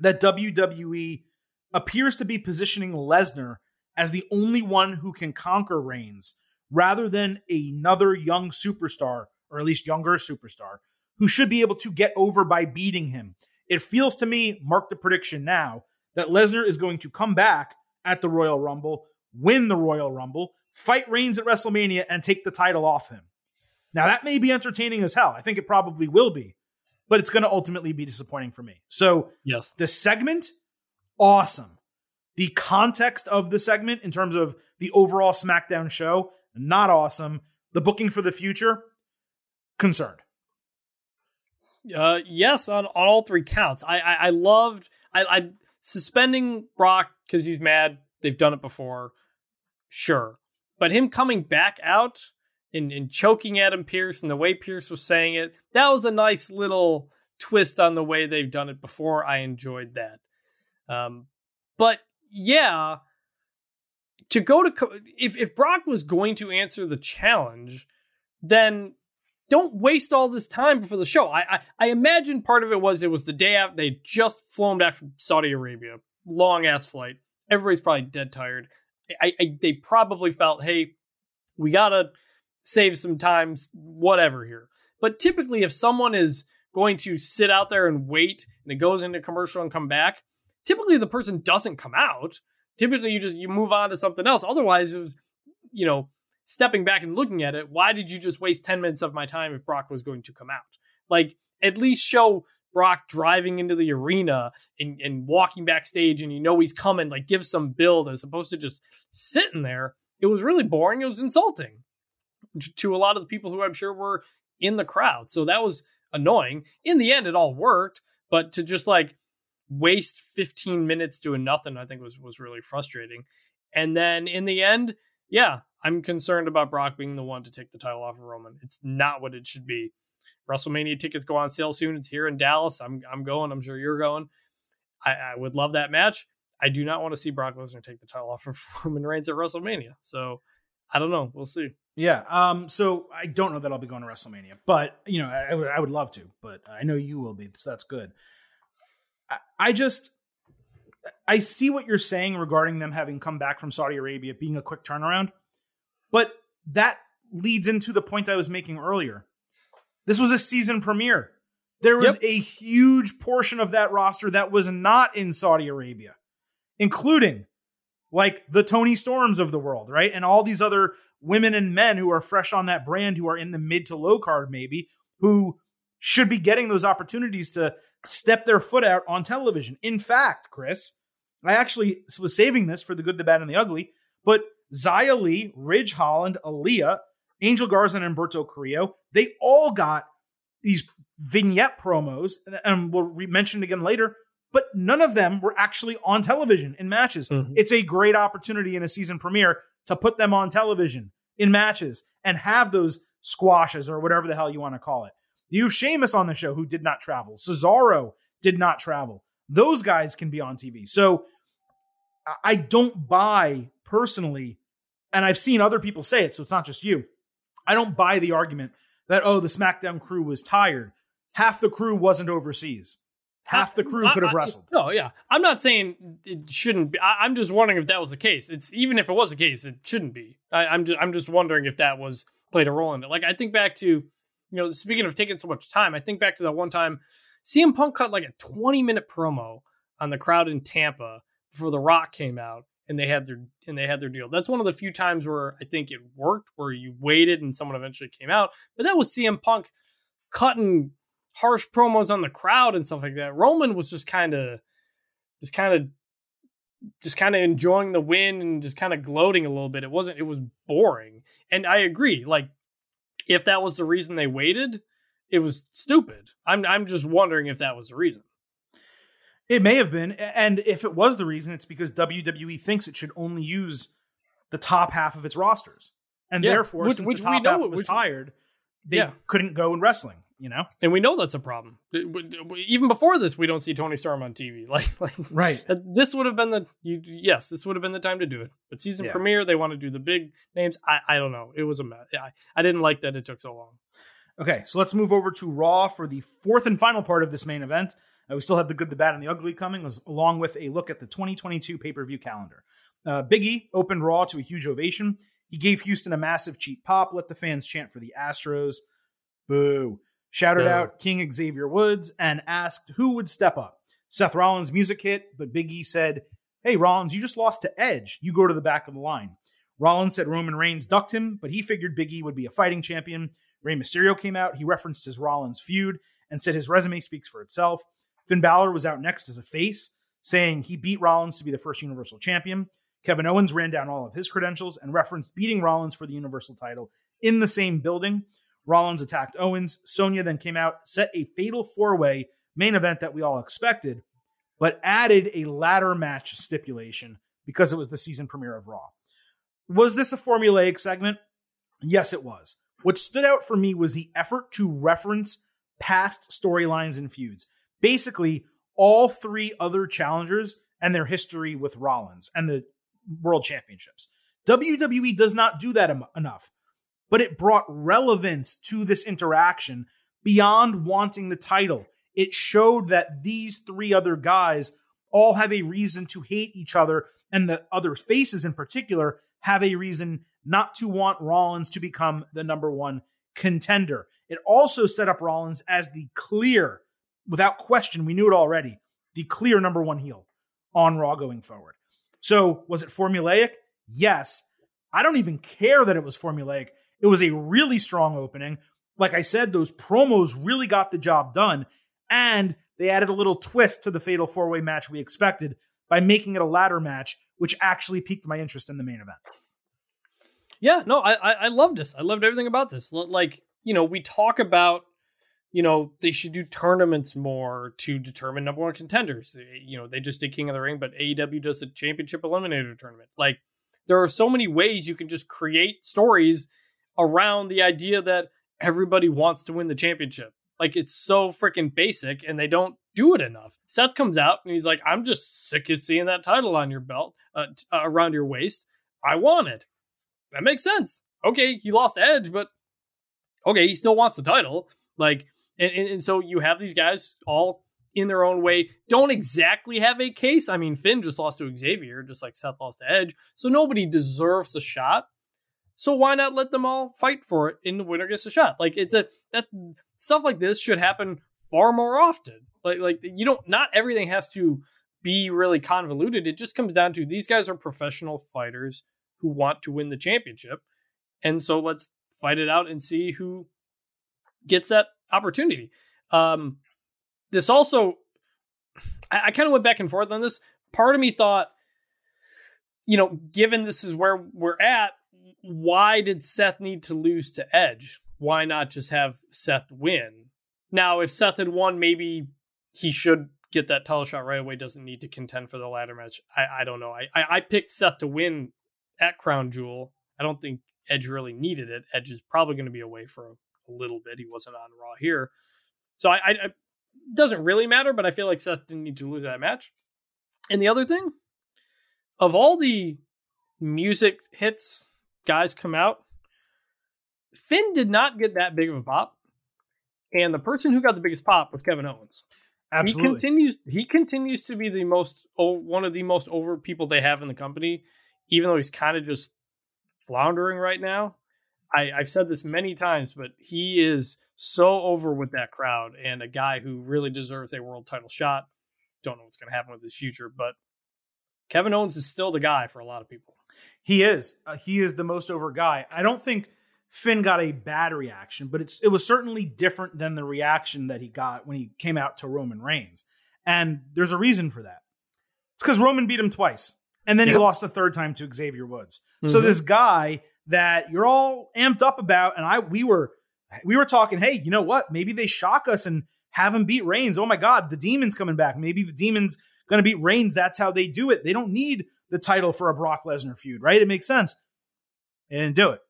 that WWE appears to be positioning Lesnar as the only one who can conquer Reigns rather than another young superstar, or at least younger superstar, who should be able to get over by beating him. It feels to me, mark the prediction now, that Lesnar is going to come back at the Royal Rumble, win the Royal Rumble, fight Reigns at WrestleMania, and take the title off him. Now, that may be entertaining as hell. I think it probably will be, but it's going to ultimately be disappointing for me. So, Yes. the segment, awesome. The context of the segment in terms of the overall SmackDown show, not awesome. The booking for the future, concerned. Uh, yes, on, on all three counts. I I, I loved I, I suspending Brock because he's mad. They've done it before, sure, but him coming back out and, and choking Adam Pearce and the way Pearce was saying it, that was a nice little twist on the way they've done it before. I enjoyed that. Um, but yeah, to go to if if Brock was going to answer the challenge, then don't waste all this time before the show. I, I, I imagine part of it was it was the day after they just flown back from Saudi Arabia, long ass flight. Everybody's probably dead tired. I, I they probably felt, hey, we gotta save some time, whatever here. But typically, if someone is going to sit out there and wait, and it goes into commercial and come back, typically the person doesn't come out. Typically, you just you move on to something else. Otherwise, it was, you know, stepping back and looking at it, why did you just waste 10 minutes of my time if Brock was going to come out? Like, at least show Brock driving into the arena and, and walking backstage and you know he's coming, like, give some build as opposed to just sitting there. It was really boring. It was insulting to a lot of the people who I'm sure were in the crowd. So that was annoying. In the end, it all worked, but to just like waste 15 minutes doing nothing, I think was was really frustrating. And then in the end, yeah, I'm concerned about Brock being the one to take the title off of Roman. It's not what it should be. WrestleMania tickets go on sale soon. It's here in Dallas. I'm I'm going. I'm sure you're going. I, I would love that match. I do not want to see Brock Lesnar take the title off of <laughs> Roman Reigns at WrestleMania. So I don't know. We'll see. Yeah. Um. So I don't know that I'll be going to WrestleMania, but you know, I, I would I would love to, but I know you will be, so that's good. I, I just I see what you're saying regarding them having come back from Saudi Arabia being a quick turnaround. But that leads into the point I was making earlier. This was a season premiere. There was yep. a huge portion of that roster that was not in Saudi Arabia, including like the Toni Storms of the world, right? And all these other women and men who are fresh on that brand, who are in the mid to low card, maybe, who should be getting those opportunities to step their foot out on television. In fact, Chris, I actually was saving this for the good, the bad, and the ugly, but Xia Li, Ridge Holland, Aliyah, Angel Garza, and Humberto Carrillo, they all got these vignette promos, and we'll re- mention it again later, but none of them were actually on television in matches. Mm-hmm. It's a great opportunity in a season premiere to put them on television in matches and have those squashes or whatever the hell you want to call it. You have Sheamus on the show who did not travel. Cesaro did not travel. Those guys can be on TV. So I don't buy personally, and I've seen other people say it, so it's not just you. I don't buy the argument that, oh, the SmackDown crew was tired. Half the crew wasn't overseas. Half the crew could have wrestled. No, yeah. I'm not saying it shouldn't be. I, am just wondering if that was the case. It's even if it was the case, it shouldn't be. I, I'm just I'm just wondering if that was played a role in it. Like I think back to, you know, speaking of taking so much time, I think back to that one time CM Punk cut like a 20 minute promo on the crowd in Tampa before The Rock came out and they had their and they had their deal. That's one of the few times where I think it worked, where you waited and someone eventually came out. But that was CM Punk cutting harsh promos on the crowd and stuff like that. Roman was just kind of, just kind of, just kind of enjoying the win and just kind of gloating a little bit. It wasn't. It was boring. And I agree. Like, if that was the reason they waited, it was stupid. I'm I'm just wondering if that was the reason. It may have been, and if it was the reason, it's because WWE thinks it should only use the top half of its rosters, and yeah, therefore, which, since which the top we know, half was which, tired, they yeah. couldn't go in wrestling. You know, and we know that's a problem. Even before this, we don't see Toni Storm on TV. <laughs> Like, like right. This would have been the you, yes, this would have been the time to do it. But season yeah. premiere, they want to do the big names. I, I don't know. It was a mess. I, I didn't like that it took so long. Okay, so let's move over to Raw for the fourth and final part of this main event. Uh, we still have the good, the bad, and the ugly coming, along with a look at the 2022 pay per view calendar. Uh, Biggie opened Raw to a huge ovation. He gave Houston a massive cheap pop, let the fans chant for the Astros. Boo. Shouted out King Xavier Woods and asked who would step up. Seth Rollins' music hit, but Biggie said, Hey, Rollins, you just lost to Edge. You go to the back of the line. Rollins said Roman Reigns ducked him, but he figured Biggie would be a fighting champion. Rey Mysterio came out. He referenced his Rollins feud and said his resume speaks for itself. Finn Balor was out next as a face. saying he beat Rollins to be the first Universal Champion. Kevin Owens ran down all of his credentials and referenced beating Rollins for the Universal title in the same building. Rollins attacked Owens. Sonya then came out, set a fatal four way main event that we all expected, but added a ladder match stipulation because it was the season premiere of Raw. Was this a formulaic segment? Yes, it was. What stood out for me was the effort to reference past storylines and feuds. Basically, all three other challengers and their history with Rollins and the world championships. WWE does not do that em- enough, but it brought relevance to this interaction beyond wanting the title. It showed that these three other guys all have a reason to hate each other, and the other faces in particular have a reason not to want Rollins to become the number one contender. It also set up Rollins as the clear, without question, we knew it already, the clear number one heel on Raw going forward. So, was it formulaic? Yes. I don't even care that it was formulaic. It was a really strong opening. Like I said, those promos really got the job done. And they added a little twist to the fatal four way match we expected by making it a ladder match, which actually piqued my interest in the main event. Yeah, no, I, I I loved this. I loved everything about this. Like, you know, we talk about, you know, they should do tournaments more to determine number one contenders. You know, they just did King of the Ring, but AEW does the Championship Eliminator tournament. Like, there are so many ways you can just create stories around the idea that everybody wants to win the championship. Like, it's so freaking basic, and they don't do it enough. Seth comes out and he's like, "I'm just sick of seeing that title on your belt, uh, t- uh, around your waist. I want it." that makes sense. Okay, he lost Edge, but okay, he still wants the title. Like, and, and, and, so you have these guys all in their own way, don't exactly have a case. I mean, Finn just lost to Xavier, just like Seth lost to Edge. So nobody deserves a shot. So why not let them all fight for it and the winner gets a shot? Like it's a that stuff like this should happen far more often. Like like you don't not everything has to be really convoluted. It just comes down to these guys are professional fighters who want to win the championship. And so let's fight it out and see who gets that opportunity. Um, this also, I, I kind of went back and forth on this. Part of me thought, you know, given this is where we're at, why did Seth need to lose to Edge? Why not just have Seth win? Now, if Seth had won, maybe he should get that title shot right away. Doesn't need to contend for the ladder match. I, I don't know. I, I, I picked Seth to win at Crown Jewel. I don't think Edge really needed it. Edge is probably going to be away for a, a, little bit. He wasn't on Raw here, so I, I, it doesn't really matter. But I feel like Seth didn't need to lose that match. And the other thing, of all the music hits guys come out, Finn did not get that big of a pop, and the person who got the biggest pop was Kevin Owens. Absolutely. He continues. He continues to be the most one of the most over people they have in the company even though he's kind of just floundering right now. I, I've said this many times, but he is so over with that crowd and a guy who really deserves a world title shot. Don't know what's going to happen with his future, but Kevin Owens is still the guy for a lot of people. He is. Uh, he is the most over guy. I don't think Finn got a bad reaction, but it's it was certainly different than the reaction that he got when he came out to Roman Reigns. And there's a reason for that. It's because Roman beat him twice. And then he lost a third time to Xavier Woods. Mm-hmm. So this guy that you're all amped up about, and I we were we were talking, hey, you know what? Maybe they shock us and have him beat Reigns. Oh my God, the demon's coming back. Maybe the demon's gonna beat Reigns. That's how they do it. They don't need the title for a Brock Lesnar feud, right? It makes sense. They didn't do it.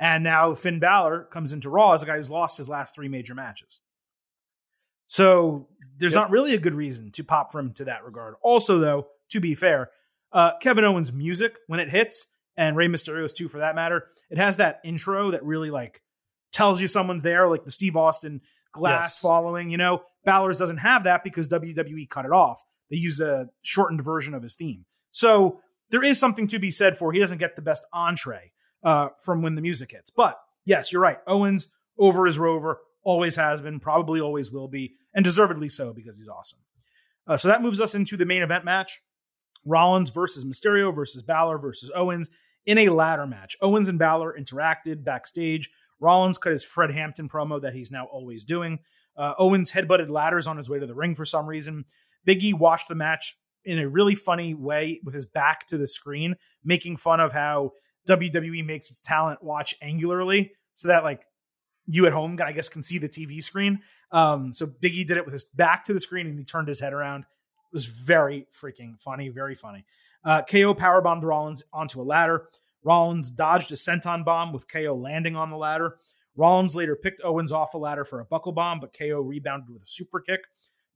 And now Finn Balor comes into Raw as a guy who's lost his last three major matches. So there's yep. not really a good reason to pop from to that regard. Also, though, to be fair, uh, Kevin Owens' music when it hits, and Rey Mysterio's too, for that matter, it has that intro that really like tells you someone's there, like the Steve Austin glass yes. following. You know, Balor's doesn't have that because WWE cut it off. They use a shortened version of his theme. So there is something to be said for he doesn't get the best entree uh, from when the music hits. But yes, you're right. Owens over his Rover always has been, probably always will be, and deservedly so because he's awesome. Uh, so that moves us into the main event match. Rollins versus Mysterio versus Balor versus Owens in a ladder match. Owens and Balor interacted backstage. Rollins cut his Fred Hampton promo that he's now always doing. Uh, Owens headbutted ladders on his way to the ring for some reason. Biggie watched the match in a really funny way with his back to the screen, making fun of how WWE makes its talent watch angularly so that like you at home, I guess, can see the TV screen. Um, so Biggie did it with his back to the screen and he turned his head around. It was very freaking funny, very funny. Uh, KO powerbombed Rollins onto a ladder. Rollins dodged a senton bomb with KO landing on the ladder. Rollins later picked Owens off a ladder for a buckle bomb, but KO rebounded with a super kick.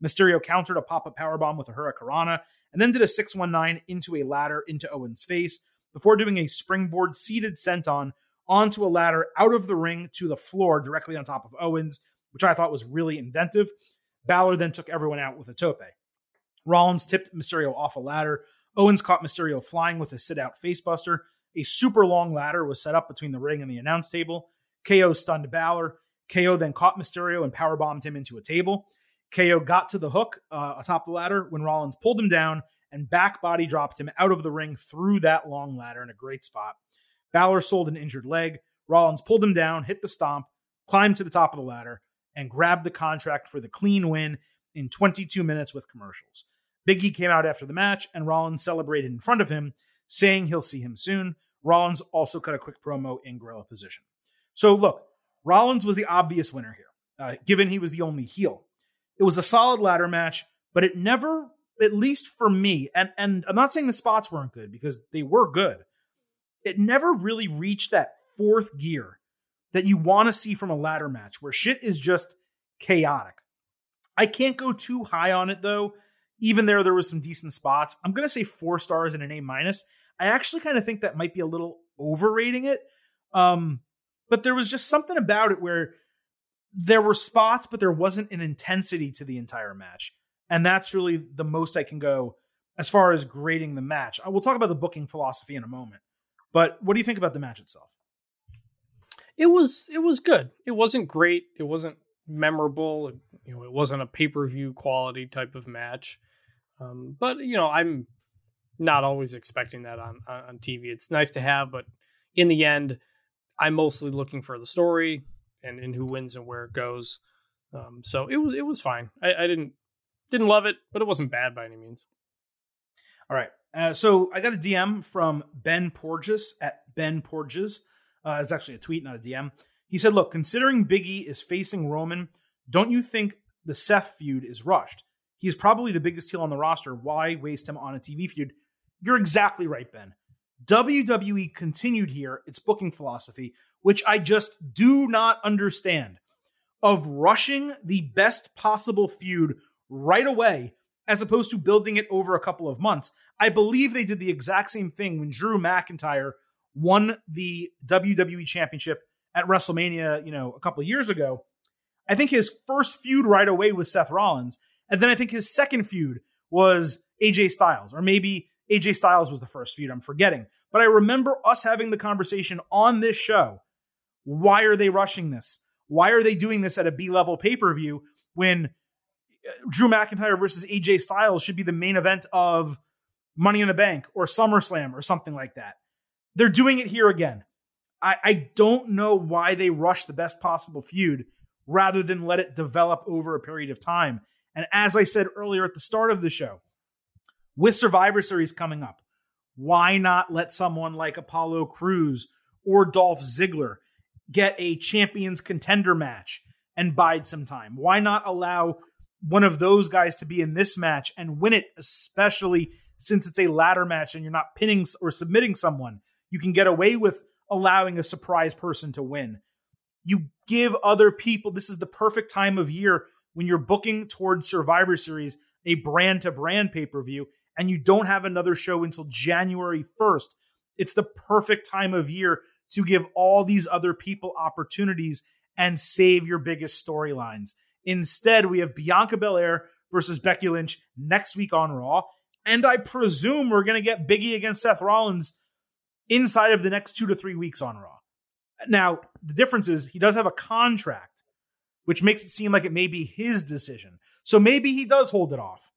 Mysterio countered a pop-up powerbomb with a Hurricanrana, and then did a 619 into a ladder into Owens' face before doing a springboard seated senton onto a ladder out of the ring to the floor directly on top of Owens, which I thought was really inventive. Balor then took everyone out with a tope. Rollins tipped Mysterio off a ladder. Owens caught Mysterio flying with a sit out facebuster. A super long ladder was set up between the ring and the announce table. KO stunned Balor. KO then caught Mysterio and powerbombed him into a table. KO got to the hook uh, atop the ladder when Rollins pulled him down and back body dropped him out of the ring through that long ladder in a great spot. Balor sold an injured leg. Rollins pulled him down, hit the stomp, climbed to the top of the ladder, and grabbed the contract for the clean win in 22 minutes with commercials. Biggie came out after the match, and Rollins celebrated in front of him, saying he'll see him soon. Rollins also cut a quick promo in gorilla position. So, look, Rollins was the obvious winner here, uh, given he was the only heel. It was a solid ladder match, but it never, at least for me, and, and I'm not saying the spots weren't good because they were good, it never really reached that fourth gear that you want to see from a ladder match where shit is just chaotic. I can't go too high on it though. Even there, there was some decent spots. I'm gonna say four stars and an A minus. I actually kind of think that might be a little overrating it. Um, but there was just something about it where there were spots, but there wasn't an intensity to the entire match. And that's really the most I can go as far as grading the match. I will talk about the booking philosophy in a moment. But what do you think about the match itself? It was it was good. It wasn't great. It wasn't memorable. You know, it wasn't a pay per view quality type of match. Um, but you know, I'm not always expecting that on, on TV. It's nice to have, but in the end, I'm mostly looking for the story and, and who wins and where it goes. Um, so it was it was fine. I, I didn't didn't love it, but it wasn't bad by any means. All right. Uh, so I got a DM from Ben Porges at Ben Porges. Uh, it's actually a tweet, not a DM. He said, "Look, considering Biggie is facing Roman, don't you think the Seth feud is rushed? He's probably the biggest heel on the roster. Why waste him on a TV feud?" You're exactly right, Ben. WWE continued here its booking philosophy, which I just do not understand, of rushing the best possible feud right away as opposed to building it over a couple of months. I believe they did the exact same thing when Drew McIntyre won the WWE Championship at WrestleMania, you know, a couple of years ago. I think his first feud right away was Seth Rollins, and then I think his second feud was AJ Styles, or maybe AJ Styles was the first feud. I'm forgetting, but I remember us having the conversation on this show. Why are they rushing this? Why are they doing this at a B level pay per view when uh, Drew McIntyre versus AJ Styles should be the main event of Money in the Bank or SummerSlam or something like that. They're doing it here again. I, I don't know why they rush the best possible feud rather than let it develop over a period of time. And as I said earlier at the start of the show, with Survivor Series coming up, why not let someone like Apollo Crews or Dolph Ziggler get a champions contender match and bide some time? Why not allow one of those guys to be in this match and win it, especially since it's a ladder match and you're not pinning or submitting someone. You can get away with allowing a surprise person to win. You give other people, this is the perfect time of year when you're booking towards Survivor Series, a brand to brand pay per view, and you don't have another show until January 1st. It's the perfect time of year to give all these other people opportunities and save your biggest storylines. Instead, we have Bianca Belair versus Becky Lynch next week on Raw. And I presume we're going to get Biggie against Seth Rollins inside of the next two to three weeks on Raw. Now, the difference is he does have a contract, which makes it seem like it may be his decision. So maybe he does hold it off.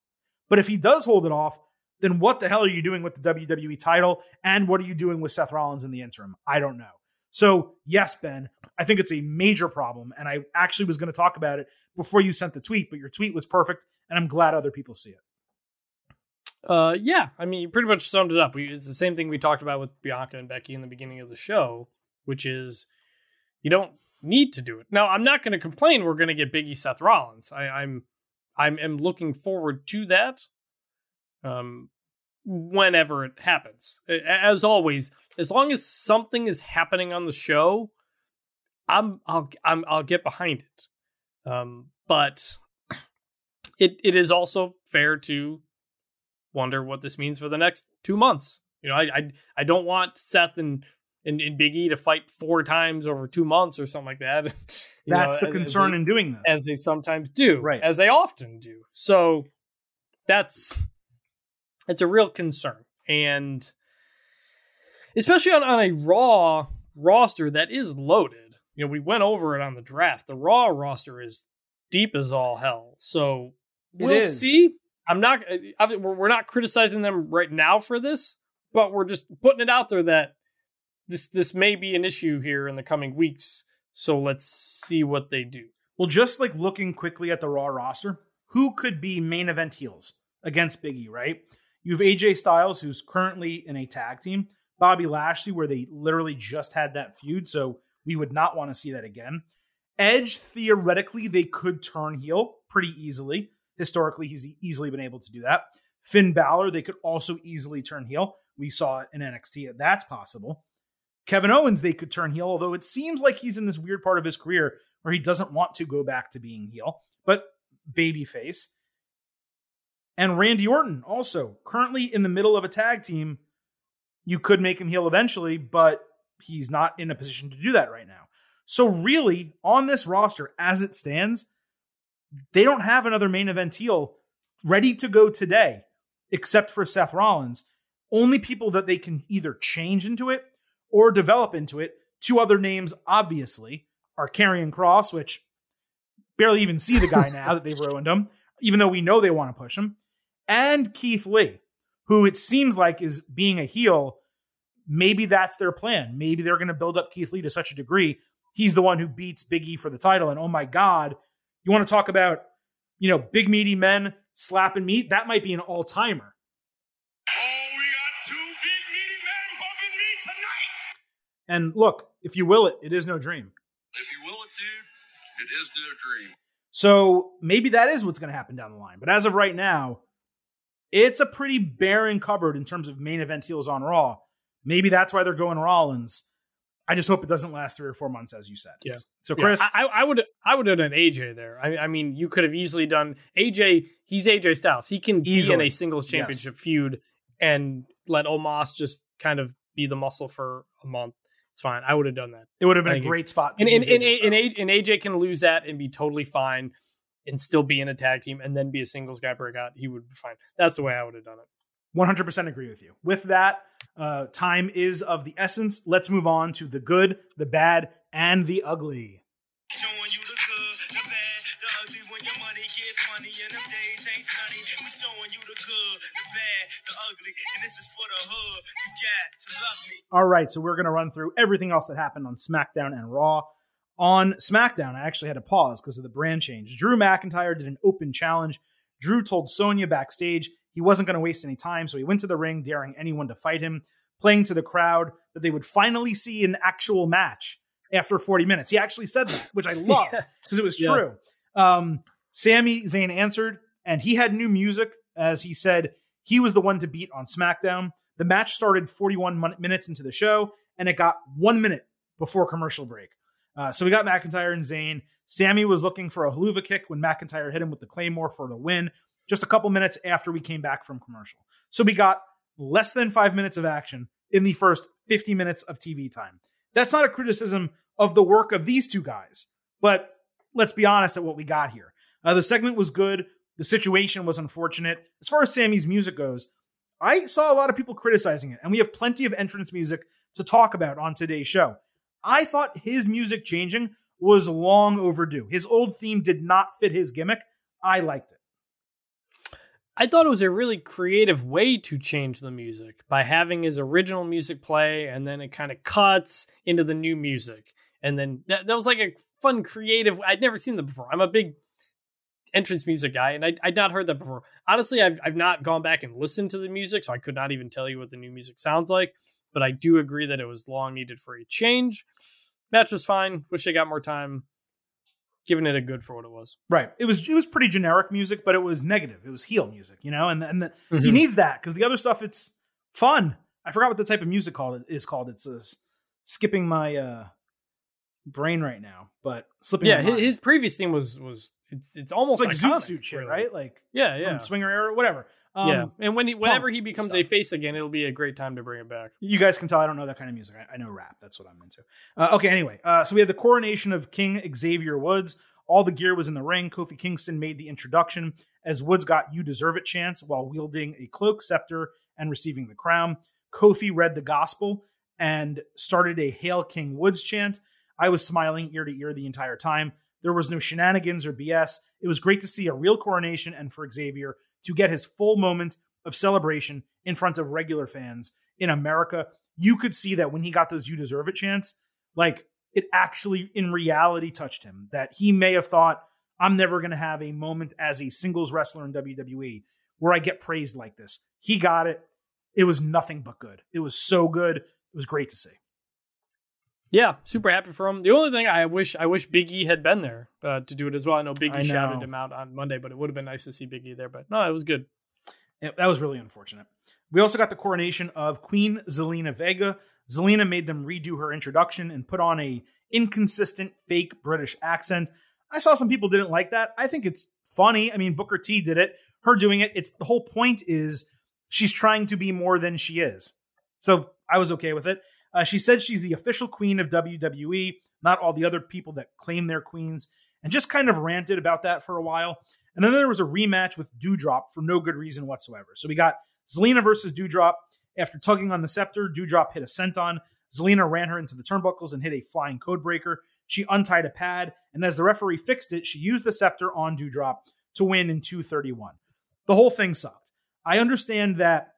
But if he does hold it off, then what the hell are you doing with the WWE title? And what are you doing with Seth Rollins in the interim? I don't know. So, yes, Ben, I think it's a major problem. And I actually was going to talk about it before you sent the tweet, but your tweet was perfect. And I'm glad other people see it. Uh, yeah, I mean, you pretty much summed it up. We, it's the same thing we talked about with Bianca and Becky in the beginning of the show, which is you don't need to do it. Now, I'm not going to complain. We're going to get Biggie Seth Rollins. I, I'm I'm am looking forward to that. Um, whenever it happens, as always, as long as something is happening on the show, I'm I'll I'm, I'll get behind it. Um, but <clears throat> it it is also fair to wonder what this means for the next two months. You know, I I, I don't want Seth and and, and Big E to fight four times over two months or something like that. <laughs> That's know, the concern they, in doing this, as they sometimes do, right? As they often do. So that's it's a real concern, and especially on, on a Raw roster that is loaded. You know, we went over it on the draft. The Raw roster is deep as all hell. So we'll see. I'm not. Uh, we're not criticizing them right now for this, but we're just putting it out there that this this may be an issue here in the coming weeks. So let's see what they do. Well, just like looking quickly at the Raw roster, who could be main event heels against Biggie? Right? You have AJ Styles, who's currently in a tag team. Bobby Lashley, where they literally just had that feud, so we would not want to see that again. Edge, theoretically, they could turn heel pretty easily. Historically, he's easily been able to do that. Finn Balor, they could also easily turn heel. We saw it in NXT. That's possible. Kevin Owens, they could turn heel, although it seems like he's in this weird part of his career where he doesn't want to go back to being heel, but babyface. And Randy Orton, also currently in the middle of a tag team. You could make him heel eventually, but he's not in a position to do that right now. So, really, on this roster as it stands, they don't have another main event heel ready to go today, except for Seth Rollins. Only people that they can either change into it or develop into it. Two other names, obviously, are Karrion Kross, which barely even see the guy <laughs> now that they've ruined him, even though we know they want to push him, and Keith Lee, who it seems like is being a heel. Maybe that's their plan. Maybe they're going to build up Keith Lee to such a degree. He's the one who beats Big E for the title. And oh my God, you want to talk about, you know, big meaty men slapping meat? That might be an all timer. Oh, we got two big meaty men bumping me tonight. And look, if you will it, it is no dream. If you will it, dude, it is no dream. So maybe that is what's going to happen down the line. But as of right now, it's a pretty barren cupboard in terms of main event heels on Raw. Maybe that's why they're going Rollins. I just hope it doesn't last three or four months, as you said. Yeah. So, Chris, yeah, I, I, would I would have done AJ there. I, I, mean, you could have easily done AJ. He's AJ Styles. He can easily. be in a singles championship yes. feud and let Omos just kind of be the muscle for a month. It's fine. I would have done that. It would have been a great it, spot. and, and, and, and, and AJ can lose that and be totally fine and still be in a tag team and then be a singles guy breakout. He would be fine. That's the way I would have done it. 100% agree with you. With that, uh, time is of the essence. Let's move on to the good, the bad, and the ugly. Showing you the good, the bad, the ugly when your money get funny and them days ain't sunny. We showing you the good, the bad, the ugly, and this is for the hood. You got to love me. All right, so we're going to run through everything else that happened on SmackDown and Raw. On SmackDown, I actually had to pause because of the brand change. Drew McIntyre did an open challenge. Drew told Sonya backstage he wasn't going to waste any time, so he went to the ring, daring anyone to fight him, playing to the crowd that they would finally see an actual match after 40 minutes. He actually said that, which I <laughs> love because it was yeah. true. Um, Sami Zayn answered, and he had new music as he said he was the one to beat on SmackDown. The match started 41 minutes into the show, and it got one minute before commercial break. Uh, so we got McIntyre and Zayn. Sammy was looking for a Helluva kick when McIntyre hit him with the Claymore for the win just a couple minutes after we came back from commercial. So we got less than five minutes of action in the first 50 minutes of TV time. That's not a criticism of the work of these two guys, but let's be honest at what we got here. Uh, the segment was good. The situation was unfortunate. As far as Sammy's music goes, I saw a lot of people criticizing it, and we have plenty of entrance music to talk about on today's show. I thought his music changing was long overdue. His old theme did not fit his gimmick. I liked it. I thought it was a really creative way to change the music by having his original music play and then it kind of cuts into the new music. And then that, that was like a fun, creative. I'd never seen that before. I'm a big entrance music guy, and I, I'd not heard that before. Honestly, I've I've not gone back and listened to the music, so I could not even tell you what the new music sounds like. But I do agree that it was long needed for a change. Match was fine. Wish they got more time. Giving it a good for what it was. Right. It was it was pretty generic music, but it was negative. It was heel music, you know, and and the, he Mhm. needs that because the other stuff it's fun. I forgot what the type of music called is called. It's uh, skipping my uh, brain right now, but slipping. Yeah, his, his previous theme was was it's it's it's almost like zoot suit shit, really. right? Like Yeah, yeah, Swinger era, whatever. Um, yeah. And when he, whenever he becomes a face again, it'll be a great time to bring it back. You guys can tell I don't know that kind of music. I, I know rap. That's what I'm into. Uh, okay, anyway, uh, so we had the coronation of King Xavier Woods. All the gear was in the ring. Kofi Kingston made the introduction as Woods got "You Deserve It" chants while wielding a cloak, scepter, and receiving the crown. Kofi read the gospel and started a "Hail King Woods" chant. I was smiling ear to ear the entire time. There was no shenanigans or BS. It was great to see a real coronation and for Xavier to get his full moment of celebration in front of regular fans in America. You could see that when he got those "You Deserve It" chants, like it actually in reality touched him. That he may have thought, "I'm never going to have a moment as a singles wrestler in WWE where I get praised like this." He got it. It was nothing but good. It was so good. It was great to see. Yeah, super happy for him. The only thing I wish I wish Big E had been there uh, to do it as well. I know Big E I shouted him out on Monday, but it would have been nice to see Big E there. But no, it was good. It- that was really unfortunate. We also got the coronation of Queen Zelina Vega. Zelina made them redo her introduction and put on a inconsistent fake British accent. I saw some people didn't like that. I think it's funny. I mean, Booker T did it. Her doing it. It's the whole point is she's trying to be more than she is. So I was okay with it. Uh, she said she's the official queen of WWE, not all the other people that claim they're queens, and just kind of ranted about that for a while. And then there was a rematch with Doudrop for no good reason whatsoever. So we got Zelina versus Doudrop. After tugging on the scepter, Doudrop hit a senton. Zelina ran her into the turnbuckles and hit a flying codebreaker. She untied a pad, and as the referee fixed it, she used the scepter on Doudrop to win in 231. The whole thing sucked. I understand that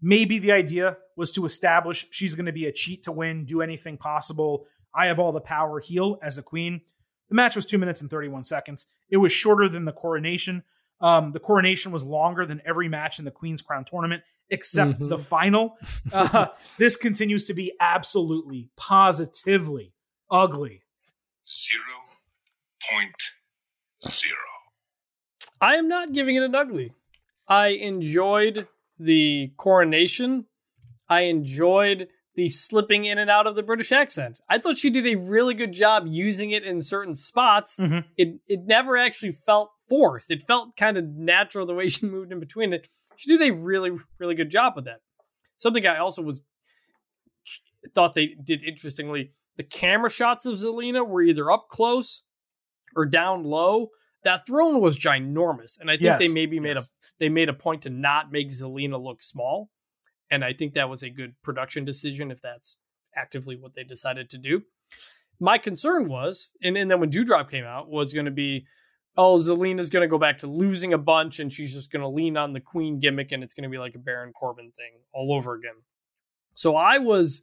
maybe the idea was to establish she's going to be a cheat to win, do anything possible. I have all the power, heel as a queen. The match was two minutes and 31 seconds. It was shorter than the coronation. Um, the coronation was longer than every match in the Queen's Crown tournament, except Mhm. the final. Uh, <laughs> this continues to be absolutely, positively ugly. Zero point zero. I am not giving it an ugly. I enjoyed the coronation. I enjoyed the slipping in and out of the British accent. I thought she did a really good job using it in certain spots. Mhm. It it never actually felt forced. It felt kind of natural the way she <laughs> moved in between it. She did a really really good job with that. Something I also was thought they did interestingly. The camera shots of Zelina were either up close or down low. That throne was ginormous, and I think Yes, they maybe made a they made a point to not make Zelina look small, and I think that was a good production decision if that's actively what they decided to do. My concern was, and, and then when Doudrop came out, was going to be, oh, Zelina's going to go back to losing a bunch, and she's just going to lean on the Queen gimmick, and it's going to be like a Baron Corbin thing all over again. So I was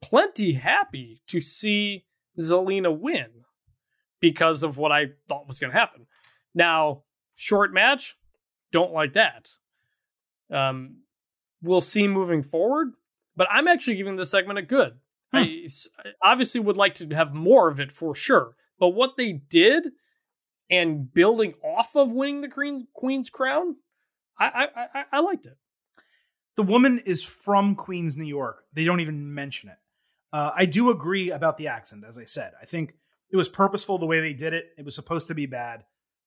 plenty happy to see Zelina win because of what I thought was going to happen. Now, short match, don't like that. Um, we'll see moving forward, but I'm actually giving this segment a good. I obviously would like to have more of it for sure, but what they did and building off of winning the Queen's, Queen's crown, I, I, I, I liked it. The woman is from Queens, New York. They don't even mention it. Uh, I do agree about the accent, as I said. I think it was purposeful the way they did it. It was supposed to be bad.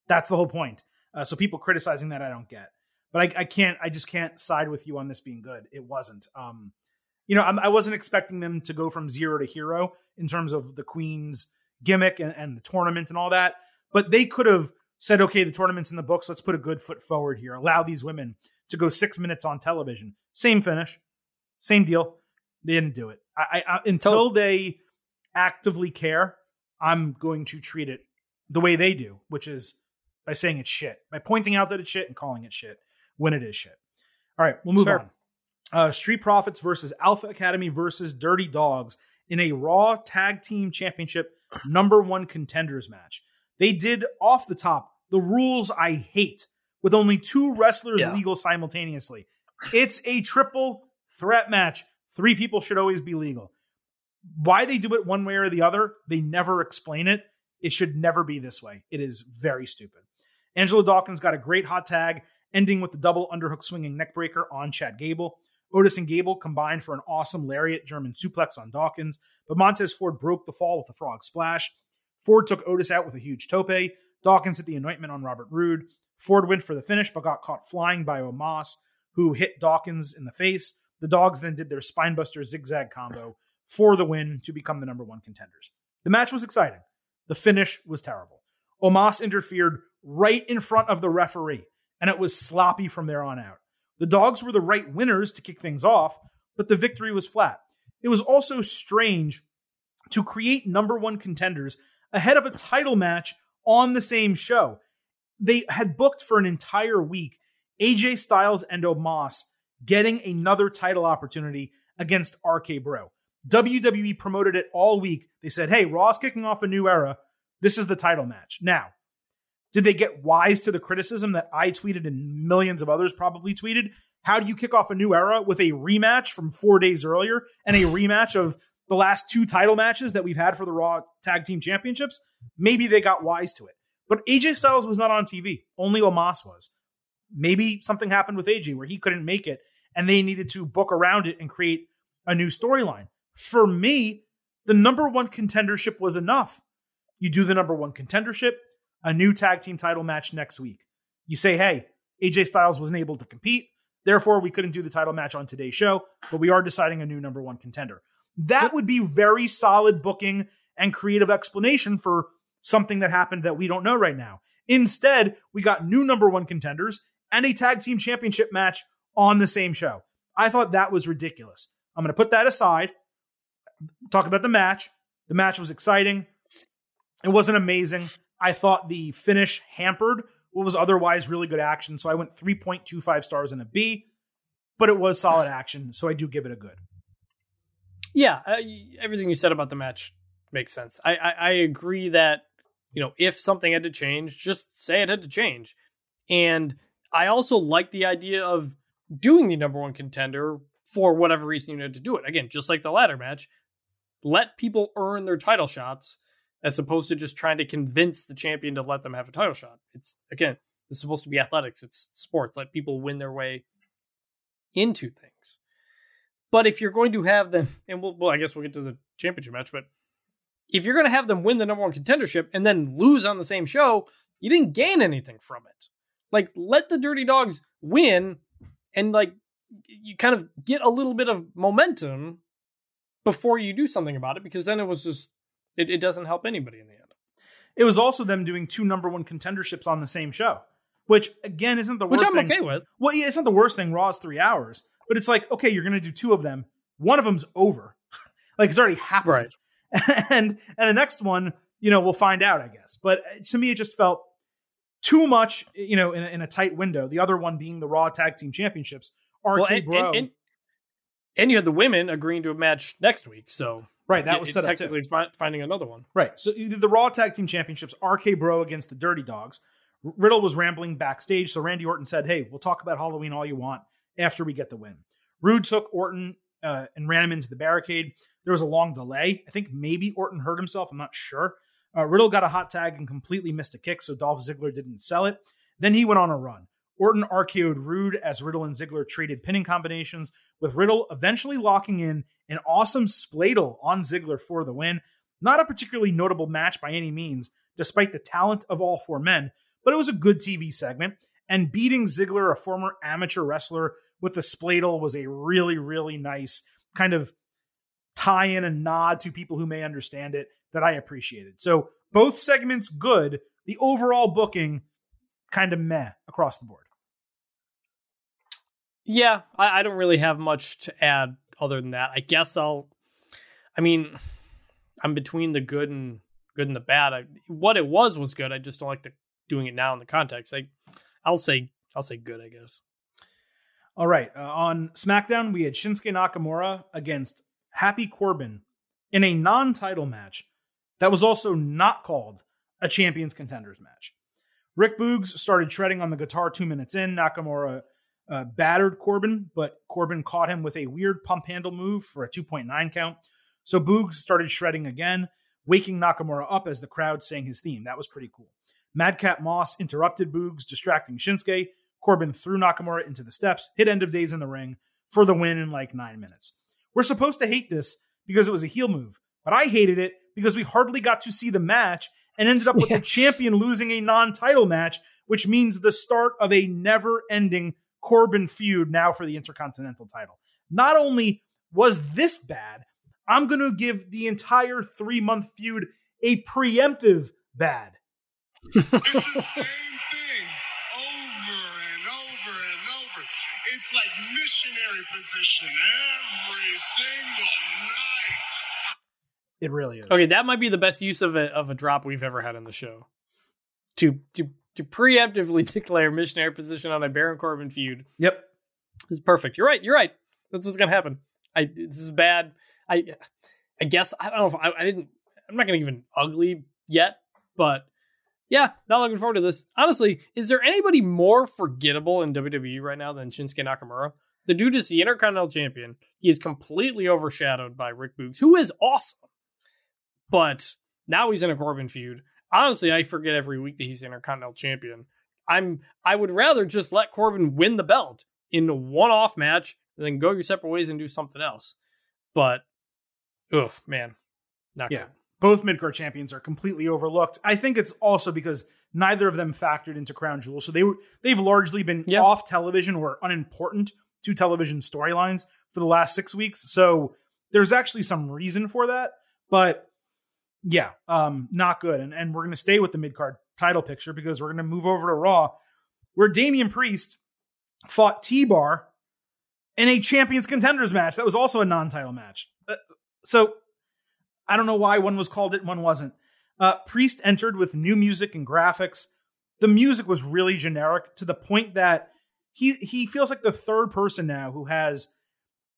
That's the whole point. Uh, so people criticizing that, I don't get. But I, I can't. I just can't side with you on this being good. It wasn't. Um, you know, I'm, I wasn't expecting them to go from zero to hero in terms of the Queen's gimmick and, and the tournament and all that. But they could have said, okay, the tournament's in the books. Let's put a good foot forward here. Allow these women to go six minutes on television. Same finish, same deal. They didn't do it. I, I, I until they actively care. I'm going to treat it the way they do, which is by saying it's shit, by pointing out that it's shit and calling it shit when it is shit. All right, we'll move on. Uh, Street Profits versus Alpha Academy versus Dirty Dogs in a Raw Tag Team Championship number one contenders match. They did off the top the rules I hate with only two wrestlers Yeah. legal simultaneously. It's a triple threat match. Three people should always be legal. Why they do it one way or the other, they never explain it. It should never be this way. It is very stupid. Angelo Dawkins got a great hot tag, ending with the double underhook swinging neckbreaker on Chad Gable. Otis and Gable combined for an awesome lariat German suplex on Dawkins, but Montez Ford broke the fall with a frog splash. Ford took Otis out with a huge tope. Dawkins hit the anointment on Robert Roode. Ford went for the finish, but got caught flying by Omos, who hit Dawkins in the face. The dogs then did their spinebuster zigzag combo for the win to become the number one contenders. The match was exciting. The finish was terrible. Omos interfered right in front of the referee, and it was sloppy from there on out. The dogs were the right winners to kick things off, but the victory was flat. It was also strange to create number one contenders ahead of a title match on the same show. They had booked for an entire week AJ Styles and Omos getting another title opportunity against RK Bro. WWE promoted it all week. They said, hey, Raw's kicking off a new era. This is the title match. Now, did they get wise to the criticism that I tweeted and millions of others probably tweeted? How do you kick off a new era with a rematch from four days earlier and a rematch of the last two title matches that we've had for the Raw Tag Team Championships? Maybe they got wise to it. But AJ Styles was not on TV. Only Omos was. Maybe something happened with AJ where he couldn't make it and they needed to book around it and create a new storyline. For me, the number one contendership was enough. You do the number one contendership, a new tag team title match next week. You say, hey, AJ Styles wasn't able to compete. Therefore, we couldn't do the title match on today's show, but we are deciding a new number one contender. That would be very solid booking and creative explanation for something that happened that we don't know right now. Instead, we got new number one contenders and a tag team championship match on the same show. I thought that was ridiculous. I'm going to put that aside. Talk about the match. The match was exciting. It wasn't amazing. I thought the finish hampered what was otherwise really good action. So I went 3.25 stars and a B, but it was solid action. So I do give it a good. Yeah, uh, everything you said about the match makes sense. I, I I agree that you know if something had to change, just say it had to change. And I also like the idea of doing the number one contender for whatever reason you had to do it. Again, just like the ladder match, let people earn their title shots as opposed to just trying to convince the champion to let them have a title shot. It's again, is supposed to be athletics, it's sports. Let people win their way into things. But if you're going to have them, and we'll, well, I guess we'll get to the championship match, but if you're going to have them win the number one contendership and then lose on the same show, you didn't gain anything from it. Like, let the Dirty Dogs win and, like, you kind of get a little bit of momentum before you do something about it because then it was just, it, it doesn't help anybody in the end. It was also them doing two number one contenderships on the same show, which again isn't the Which worst I'm thing. okay with. Well, yeah, it's not the worst thing. Raw's three hours, but it's like, okay, you're going to do two of them. One of them's over. <laughs> like it's already happened. Right. <laughs> and and the next one, you know, we'll find out, I guess. But uh, to me, it just felt too much, you know, in a, in a tight window. The other one being the Raw Tag Team Championships. RK Well, and, Bro, and, and, and you had the women agreeing to a match next week. So right? That it- was set up technically fi- finding another one. Right. So you did the Raw Tag Team Championships, RK Bro against the Dirty Dogs. Riddle was rambling backstage, so Randy Orton said, "Hey, we'll talk about Halloween all you want after we get the win." Roode took Orton uh, and ran him into the barricade. There was a long delay. I think maybe Orton hurt himself. I'm not sure. Uh, Riddle got a hot tag and completely missed a kick, so Dolph Ziggler didn't sell it. Then he went on a run. Orton RKO'd Roode as Riddle and Ziggler traded pinning combinations, with Riddle eventually locking in an awesome spladle on Ziggler for the win. Not a particularly notable match by any means, despite the talent of all four men, but it was a good TV segment. And beating Ziggler, a former amateur wrestler, with the spladle was a really, really nice kind of tie in and nod to people who may understand it that I appreciated. So both segments good. The overall booking kind of meh across the board. Yeah, I, I don't really have much to add other than that. I guess I'll. I mean, I'm between the good and good and the bad. I, what it was was good. I just don't like the doing it now in the context. I, I'll say I'll say good. I guess. All right. Uh, on SmackDown, we had Shinsuke Nakamura against Happy Corbin in a non title match that was also not called a Champions Contenders match. Ric Boogs started shredding on the guitar two minutes in. Nakamura uh, battered Corbin, but Corbin caught him with a weird pump handle move for a 2.9 count. So Boogs started shredding again, waking Nakamura up as the crowd sang his theme. That was pretty cool. Madcap Moss interrupted Boogs, distracting Shinsuke. Corbin threw Nakamura into the steps, hit end of days in the ring for the win in like nine minutes. We're supposed to hate this because it was a heel move, but I hated it because we hardly got to see the match and ended up with Yeah. the champion losing a non title match, which means the start of a never ending Corbin feud now for the Intercontinental title. Not only was this bad, I'm going to give the entire three month feud a preemptive bad. It's the <laughs> same thing over and over and over. It's like missionary position every single night. It really is. Okay, that might be the best use of a of a drop we've ever had on the show. To to to preemptively <laughs> declare missionary position on a Baron Corbin feud Yep. is perfect. You're right. You're right. That's what's gonna happen. I this is bad. I I guess I don't know if I, I didn't. I'm not gonna even ugly yet, but yeah, not looking forward to this. Honestly, is there anybody more forgettable in WWE right now than Shinsuke Nakamura? The dude is the Intercontinental Champion. He is completely overshadowed by Ric Boogs, who is awesome. But now he's in a Corbin feud. Honestly, I forget every week that he's the Intercontinental Champion. I'm I would rather just let Corbin win the belt in a one-off match then go your separate ways and do something else. But oof, man. Not Yeah. good. Both midcard champions are completely overlooked. I think it's also because neither of them factored into Crown Jewel, so they were they've largely been Yeah. off television or unimportant to television storylines for the last six weeks. So there's actually some reason for that, but yeah, um, not good. And and we're gonna stay with the midcard title picture because we're gonna move over to Raw, where Damian Priest fought T Bar in a champions contenders match that was also a non-title match. Uh, So I don't know why one was called it and one wasn't. Uh, Priest entered with new music and graphics. The music was really generic to the point that he he feels like the third person now who has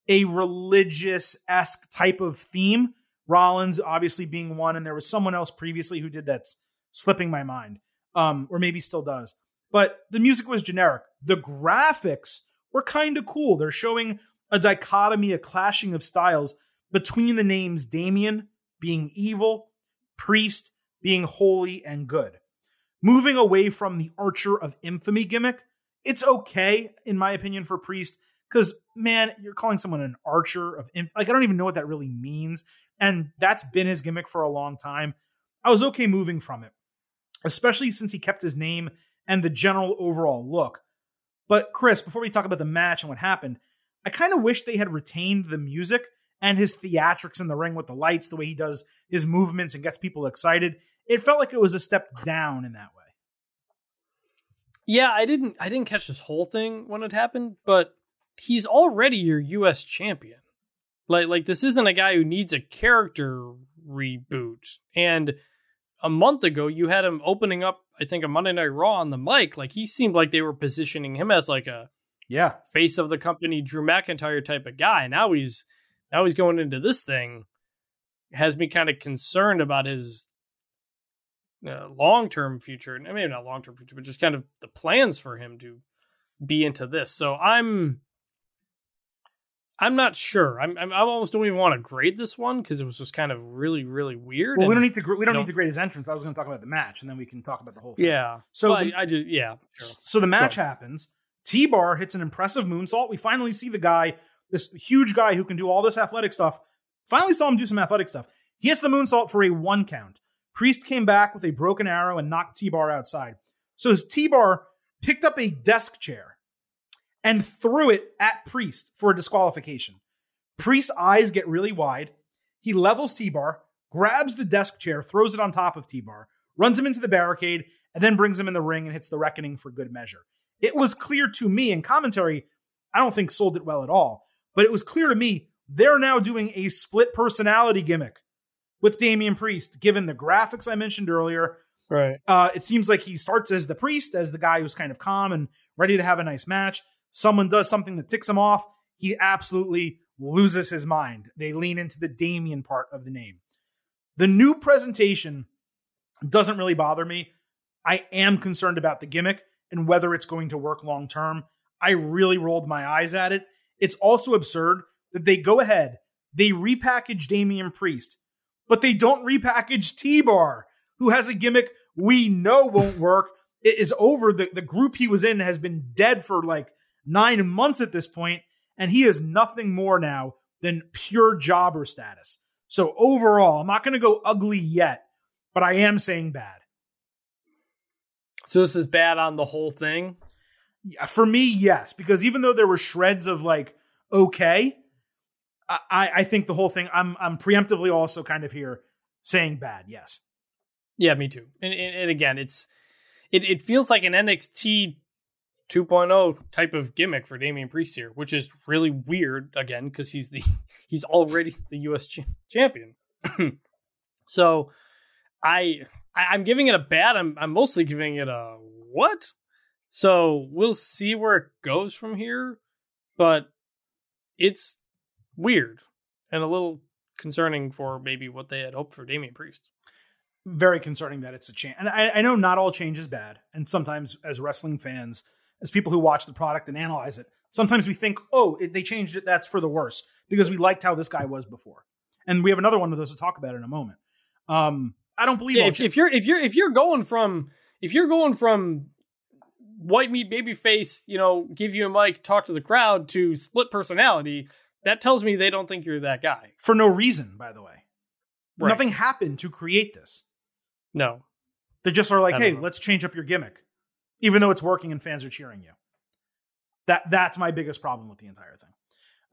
a religious esque type of theme. Rollins obviously being one, and there was someone else previously who did that's slipping my mind, um, or maybe still does. But the music was generic. The graphics were kind of cool. They're showing a dichotomy, a clashing of styles between the names Damien being evil, Priest being holy and good. Moving away from the Archer of Infamy gimmick, it's okay, in my opinion, for Priest, because man, you're calling someone an Archer of Inf- like I don't even know what that really means, and that's been his gimmick for a long time. I was okay moving from it, especially since he kept his name and the general overall look. But Chris, before we talk about the match and what happened, I kind of wish they had retained the music and his theatrics in the ring with the lights, the way he does his movements and gets people excited. It felt like it was a step down in that way. Yeah, I didn't I didn't catch this whole thing when it happened, but he's already your US champion. Like like this isn't a guy who needs a character reboot. And a month ago you had him opening up I think a Monday Night Raw on the mic. Like he seemed like they were positioning him as like a Yeah. face of the company Drew McIntyre type of guy. Now he's now he's going into this thing has me kind of concerned about his uh, long term future. I mean, not long term future, but just kind of the plans for him to be into this. So I'm I'm not sure. I'm, I'm I almost don't even want to grade this one because it was just kind of really really weird. Well, we don't need to. gr- We don't need to grade his entrance. I was going to talk about the match, and then we can talk about the whole thing. yeah. So the- I just yeah. Sure. So the match happens. T Bar hits an impressive moonsault. We finally see the guy, this huge guy who can do all this athletic stuff. Finally saw him do some athletic stuff. He hits the moonsault for a one count. Priest came back with a broken arrow and knocked T Bar outside. So T Bar picked up a desk chair and threw it at Priest for a disqualification. Priest's eyes get really wide. He levels T Bar, grabs the desk chair, throws it on top of T Bar, runs him into the barricade, and then brings him in the ring and hits the reckoning for good measure. It was clear to me in commentary, I don't think sold it well at all, but it was clear to me they're now doing a split personality gimmick with Damian Priest, given the graphics I mentioned earlier. Right. Uh, it seems like he starts as the priest, as the guy who's kind of calm and ready to have a nice match. Someone does something that ticks him off. He absolutely loses his mind. They lean into the Damien part of the name. The new presentation doesn't really bother me. I am concerned about the gimmick and whether it's going to work long term. I really rolled my eyes at it. It's also absurd that they go ahead, they repackage Damian Priest, but they don't repackage T Bar, who has a gimmick we know won't work. It is over. The, the group he was in has been dead for like nine months at this point, and he is nothing more now than pure jobber status. So overall, I'm not going to go ugly yet, but I am saying bad. So this is bad on the whole thing. Yeah, for me, yes, because even though there were shreds of like okay, I, I think the whole thing. I'm I'm preemptively also kind of here saying bad. Yes. Yeah, me too. And, and, and again, it's it it feels like an NXT 2.0 type of gimmick for Damian Priest here, which is really weird again because he's the <laughs> he's already the US ch- champion. <clears throat> so I, I am giving it a bad. I'm I'm mostly giving it a what? So we'll see where it goes from here, but it's weird and a little concerning for maybe what they had hoped for Damian Priest. Very concerning that it's a change. And I, I know not all change is bad. And sometimes as wrestling fans, as people who watch the product and analyze it, sometimes we think, oh, it, they changed it. That's for the worse because we liked how this guy was before. And we have another one of those to talk about in a moment. Um, I don't believe. Yeah, if, if, you're if you're if you're going from if you're going from white meat baby face, you know, give you a mic, talk to the crowd to split personality, that tells me they don't think you're that guy for no reason. By the way, right. nothing happened to create this. No, they just are like, hey, know. let's change up your gimmick, even though it's working and fans are cheering you. That that's my biggest problem with the entire thing.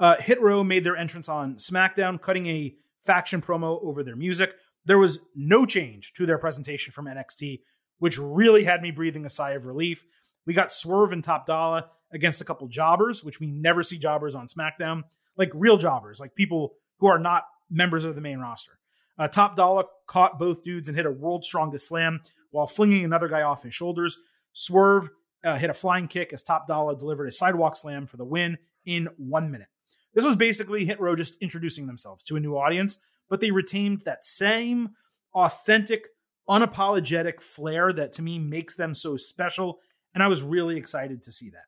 Uh, Hit Row made their entrance on SmackDown, cutting a faction promo over their music. There was no change to their presentation from NXT, which really had me breathing a sigh of relief. We got Swerve and Top Dollar against a couple jobbers, which we never see jobbers on SmackDown, like real jobbers, like people who are not members of the main roster. Uh, Top Dollar caught both dudes and hit a world strongest slam while flinging another guy off his shoulders. Swerve uh, hit a flying kick as Top Dollar delivered a sidewalk slam for the win in one minute. This was basically Hit Row just introducing themselves to a new audience but they retained that same authentic, unapologetic flair that to me makes them so special. And I was really excited to see that.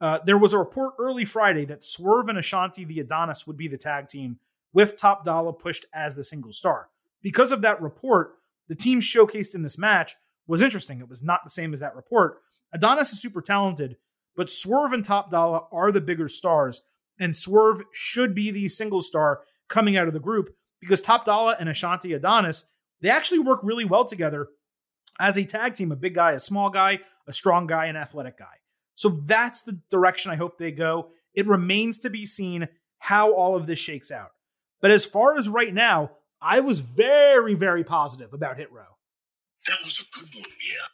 Uh, there was a report early Friday that Swerve and Ashante Thee Adonis would be the tag team, with Top Dollar pushed as the single star. Because of that report, the team showcased in this match was interesting. It was not the same as that report. Adonis is super talented, but Swerve and Top Dollar are the bigger stars, and Swerve should be the single star coming out of the group because Top Dollar and Ashante Adonis, they actually work really well together as a tag team a big guy, a small guy, a strong guy, an athletic guy. So that's the direction I hope they go. It remains to be seen how all of this shakes out. But as far as right now, I was very, very positive about Hit Row. That was a good one, yeah.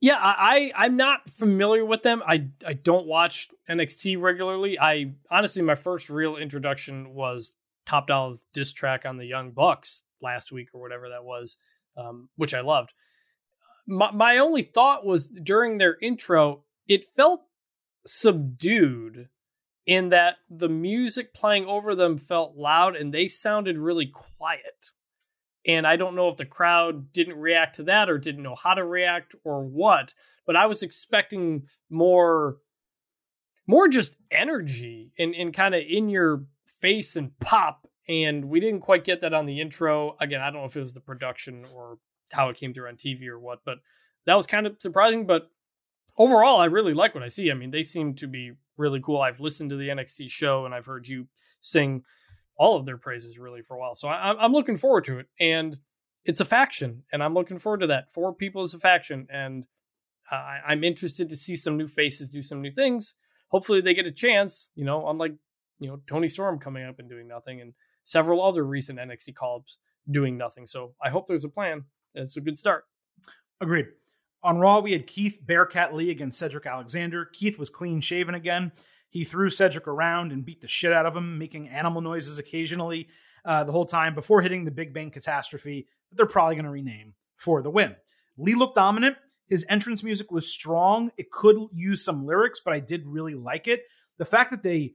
Yeah, I, I am not familiar with them. I I don't watch NXT regularly. I honestly my first real introduction was Top Dollar's diss track on the Young Bucks last week or whatever that was, um, which I loved. My, my only thought was during their intro, it felt subdued in that the music playing over them felt loud and they sounded really quiet. And I don't know if the crowd didn't react to that or didn't know how to react or what, but I was expecting more more just energy and, and kind of in your face and pop. And we didn't quite get that on the intro. Again, I don't know if it was the production or how it came through on TV or what, but that was kind of surprising. But overall, I really like what I see. I mean, they seem to be really cool. I've listened to the NXT show and I've heard you sing all of their praises really for a while. So I, am looking forward to it. And it's a faction, and I'm looking forward to that. Four people is a faction, and uh, I'm interested to see some new faces do some new things. Hopefully, they get a chance. You know, unlike you know Toni Storm coming up and doing nothing, and several other recent NXT calls doing nothing. So I hope there's a plan. It's a good start. Agreed. On Raw, we had Keith Bearcat Lee against Cedric Alexander. Keith was clean shaven again. He threw Cedric around and beat the shit out of him, making animal noises occasionally uh, the whole time before hitting the Big Bang Catastrophe that they're probably going to rename for the win. Lee looked dominant. His entrance music was strong. It could use some lyrics, but I did really like it. The fact that they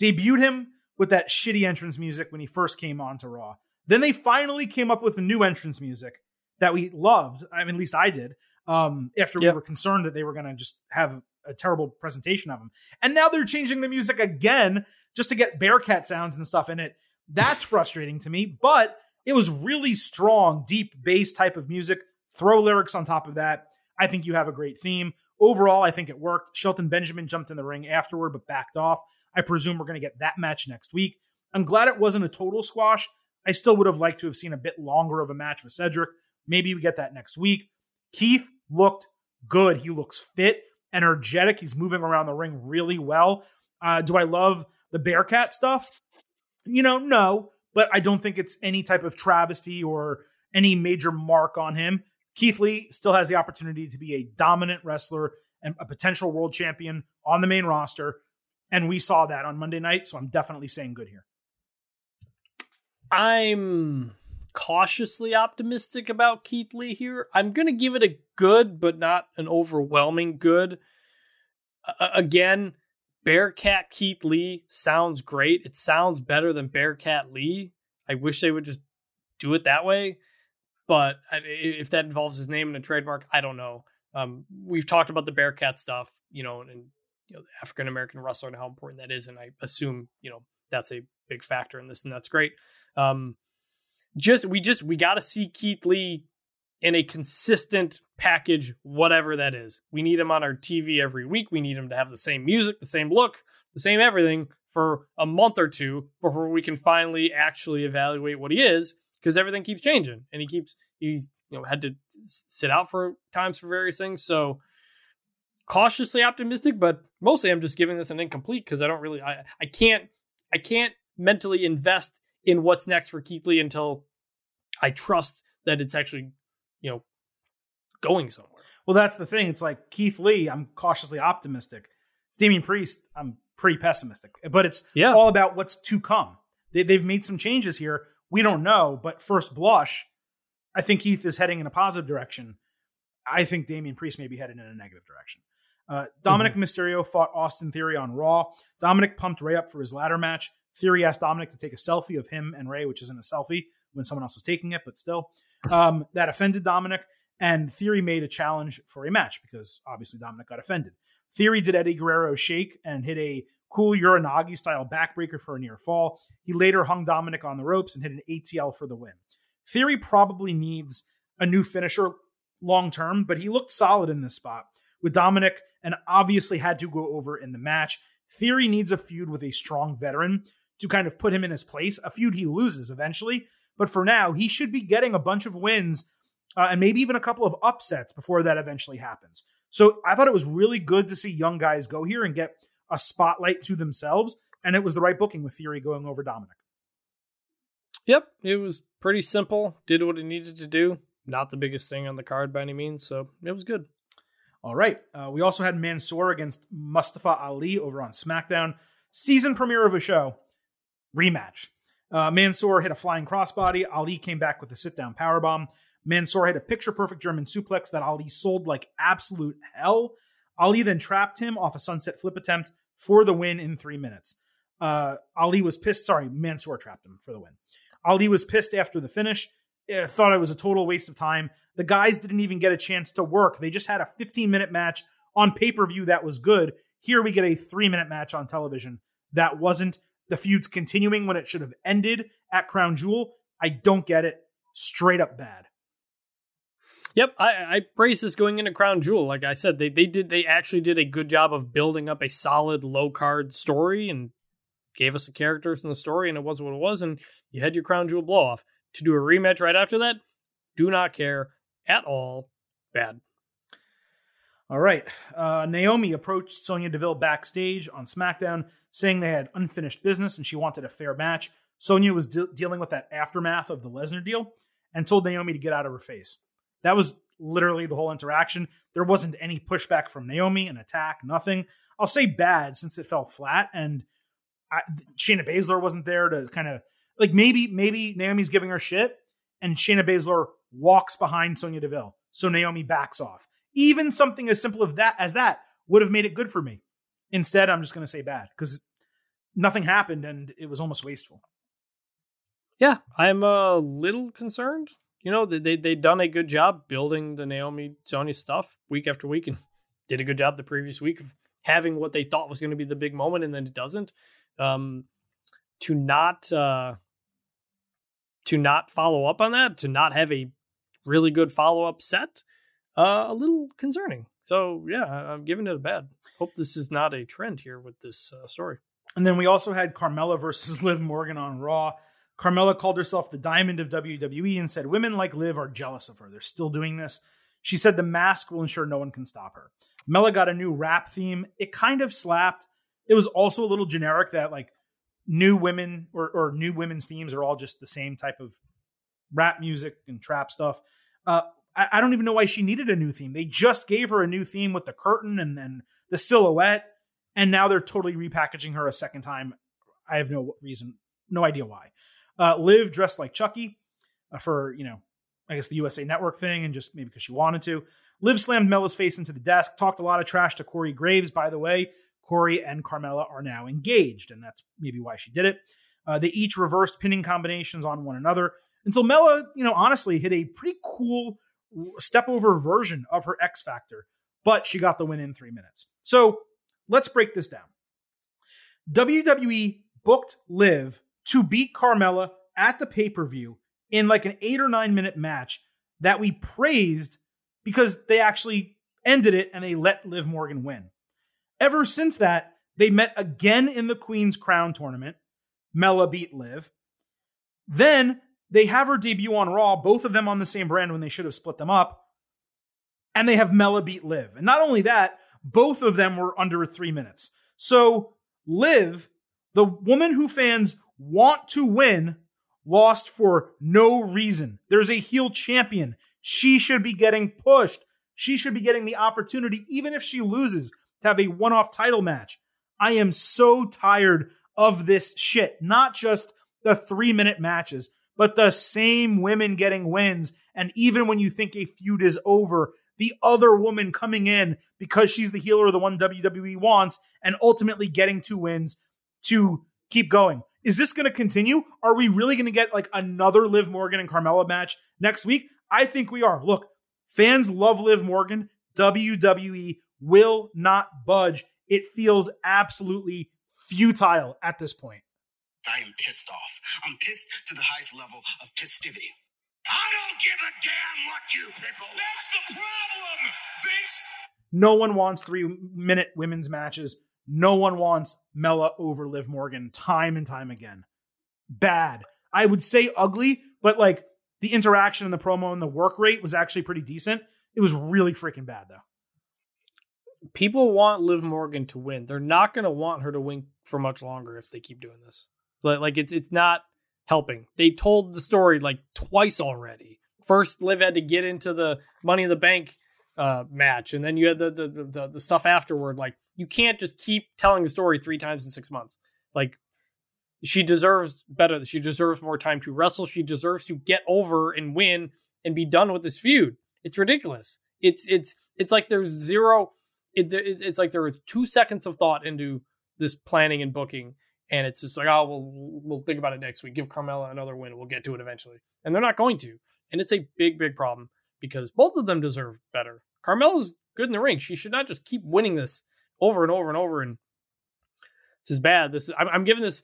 debuted him with that shitty entrance music when he first came on to Raw. Then they finally came up with a new entrance music that we loved. I mean, at least I did. Um, after Yeah. we were concerned that they were going to just have a terrible presentation of them, and now they're changing the music again just to get Bearcat sounds and stuff in it. That's frustrating to me. But it was really strong, deep bass type of music. Throw lyrics on top of that. I think you have a great theme. Overall, I think it worked. Shelton Benjamin jumped in the ring afterward, but backed off. I presume we're going to get that match next week. I'm glad it wasn't a total squash. I still would have liked to have seen a bit longer of a match with Cedric. Maybe we get that next week. Keith looked good. He looks fit, energetic. He's moving around the ring really well. Uh, do I love the Bearcat stuff? You know, no, but I don't think it's any type of travesty or any major mark on him. Keith Lee still has the opportunity to be a dominant wrestler and a potential world champion on the main roster. And we saw that on Monday night. So I'm definitely saying good here. I'm cautiously optimistic about Keith Lee here. I'm going to give it a good, but not an overwhelming good. Uh, again, Bearcat Keith Lee sounds great. It sounds better than Bearcat Lee. I wish they would just do it that way. But if that involves his name and a trademark, I don't know. Um, we've talked about the Bearcat stuff, you know, and you know, the African American wrestler and how important that is, and I assume you know that's a big factor in this, and that's great. Um, just we just we got to see Keith Lee in a consistent package, whatever that is. We need him on our TV every week. We need him to have the same music, the same look, the same everything for a month or two before we can finally actually evaluate what he is, because everything keeps changing, and he keeps he's you know had to sit out for times for various things. So cautiously optimistic, but mostly I'm just giving this an incomplete because I don't really I I can't I can't mentally invest in what's next for Keith Lee until I trust that it's actually, you know, going somewhere. Well, that's the thing. It's like Keith Lee, I'm cautiously optimistic. Damian Priest, I'm pretty pessimistic. But it's Yeah. all about what's to come. They, they've made some changes here. We don't know, but first blush, I think Keith is heading in a positive direction. I think Damian Priest may be headed in a negative direction. Uh, Dominic Mysterio fought Austin Theory on Raw. Dominic pumped Ray up for his ladder match. Theory asked Dominic to take a selfie of him and Ray, which isn't a selfie when someone else is taking it, but still. <laughs> Um, that offended Dominic, and Theory made a challenge for a match because obviously Dominic got offended. Theory did Eddie Guerrero shake and hit a cool uranage style backbreaker for a near fall. He later hung Dominic on the ropes and hit an ATL for the win. Theory probably needs a new finisher long term, but he looked solid in this spot with Dominic and obviously had to go over in the match. Theory needs a feud with a strong veteran to kind of put him in his place, a feud he loses eventually. But for now, he should be getting a bunch of wins uh, and maybe even a couple of upsets before that eventually happens. So I thought it was really good to see young guys go here and get a spotlight to themselves. And it was the right booking with Theory going over Dominic. Yep, it was pretty simple. Did what it needed to do. Not the biggest thing on the card by any means, so it was good. All right. Uh, we also had Mansoor against Mustafa Ali over on SmackDown. Season premiere of a show. Rematch. Uh, Mansoor hit a flying crossbody. Ali came back with a sit down powerbomb. Mansoor hit a picture perfect German suplex that Ali sold like absolute hell. Ali then trapped him off a sunset flip attempt for the win in three minutes. Uh, Ali was pissed. Sorry, Mansoor trapped him for the win. Ali was pissed after the finish. Uh, thought it was a total waste of time. The guys didn't even get a chance to work. They just had a 15 minute match on pay per view that was good. Here we get a three minute match on television that wasn't. The feud's continuing when it should have ended at Crown Jewel. I don't get it. Straight up bad. Yep, I, I praise this going into Crown Jewel. Like I said, they they did they actually did a good job of building up a solid low card story and gave us the characters in the story, and it was what it was. And you had your Crown Jewel blow off. To do a rematch right after that, do not care at all. Bad. All right. Uh, Naomi approached Sonya Deville backstage on SmackDown, saying they had unfinished business and she wanted a fair match. Sonya was de- dealing with that aftermath of the Lesnar deal and told Naomi to get out of her face. That was literally the whole interaction. There wasn't any pushback from Naomi, an attack, nothing. I'll say bad since it fell flat, and I, Shayna Baszler wasn't there to kind of like maybe maybe Naomi's giving her shit, and Shayna Baszler walks behind Sonya Deville, so Naomi backs off. Even something as simple as that as that would have made it good for me. Instead, I'm just going to say bad because nothing happened and it was almost wasteful. Yeah, I'm a little concerned. you know, they, they done a good job building the Naomi Sonya stuff week after week, and <laughs> did a good job the previous week of having what they thought was going to be the big moment, and then it doesn't. Um, to not uh, to not follow up on that, to not have a really good follow up set, uh, a little concerning. So yeah, I'm giving it a bad. Hope this is not a trend here with this uh, story. And then we also had Carmella versus <laughs> Liv Morgan on Raw. Carmella called herself the diamond of WWE and said women like Liv are jealous of her. They're still doing this. She said the mask will ensure no one can stop her. Mella got a new rap theme. It kind of slapped. It was also a little generic that like new women or, or new women's themes are all just the same type of rap music and trap stuff. Uh, I, I don't even know why she needed a new theme. They just gave her a new theme with the curtain and then the silhouette, and now they're totally repackaging her a second time. I have no reason, no idea why. Uh, Liv dressed like Chucky uh, for, you know, I guess the USA Network thing and just maybe because she wanted to. Liv slammed Mella's face into the desk, talked a lot of trash to Corey Graves, by the way. Corey and Carmella are now engaged, and that's maybe why she did it. Uh, they each reversed pinning combinations on one another until Mella, you know, honestly hit a pretty cool step over version of her X Factor, but she got the win in three minutes. So let's break this down. WWE booked Liv to beat Carmella at the pay per view in like an eight or nine minute match that we praised because they actually ended it and they let Liv Morgan win. Ever since that, they met again in the Queen's Crown tournament. Mella beat Liv. Then they have her debut on Raw, both of them on the same brand when they should have split them up. And they have Mella beat Liv. And not only that, both of them were under three minutes. So Liv, the woman who fans want to win, lost for no reason. There's a heel champion. She should be getting pushed. She should be getting the opportunity, even if she loses, to have a one off title match. I am so tired of this shit. Not just the three minute matches, but the same women getting wins. And even when you think a feud is over, the other woman coming in because she's the healer, the one WWE wants, and ultimately getting two wins to keep going. Is this going to continue? Are we really going to get like another Liv Morgan and Carmella match next week? I think we are. Look, fans love Liv Morgan. WWE will not budge. It feels absolutely futile at this point. I am pissed off. I'm pissed to the highest level of festivity. I don't give a damn what you people. That's the problem, Vince. No one wants three minute women's matches. No one wants Mella over Liv Morgan time and time again. Bad. I would say ugly, but like the interaction and the promo and the work rate was actually pretty decent. It was really freaking bad though. People want Liv Morgan to win. They're not going to want her to win for much longer if they keep doing this. But like it's it's not helping. They told the story like twice already. First, Liv had to get into the Money in the Bank uh, match, and then you had the the, the the stuff afterward. Like you can't just keep telling the story three times in six months. Like she deserves better. She deserves more time to wrestle. She deserves to get over and win and be done with this feud. It's ridiculous. It's it's it's like there's zero. It, it, it's like there was two seconds of thought into this planning and booking, and it's just like, oh, we'll we'll think about it next week. Give Carmella another win. We'll get to it eventually, and they're not going to. And it's a big, big problem because both of them deserve better. Carmella's good in the ring. She should not just keep winning this over and over and over. And this is bad. This is, I'm, I'm giving this.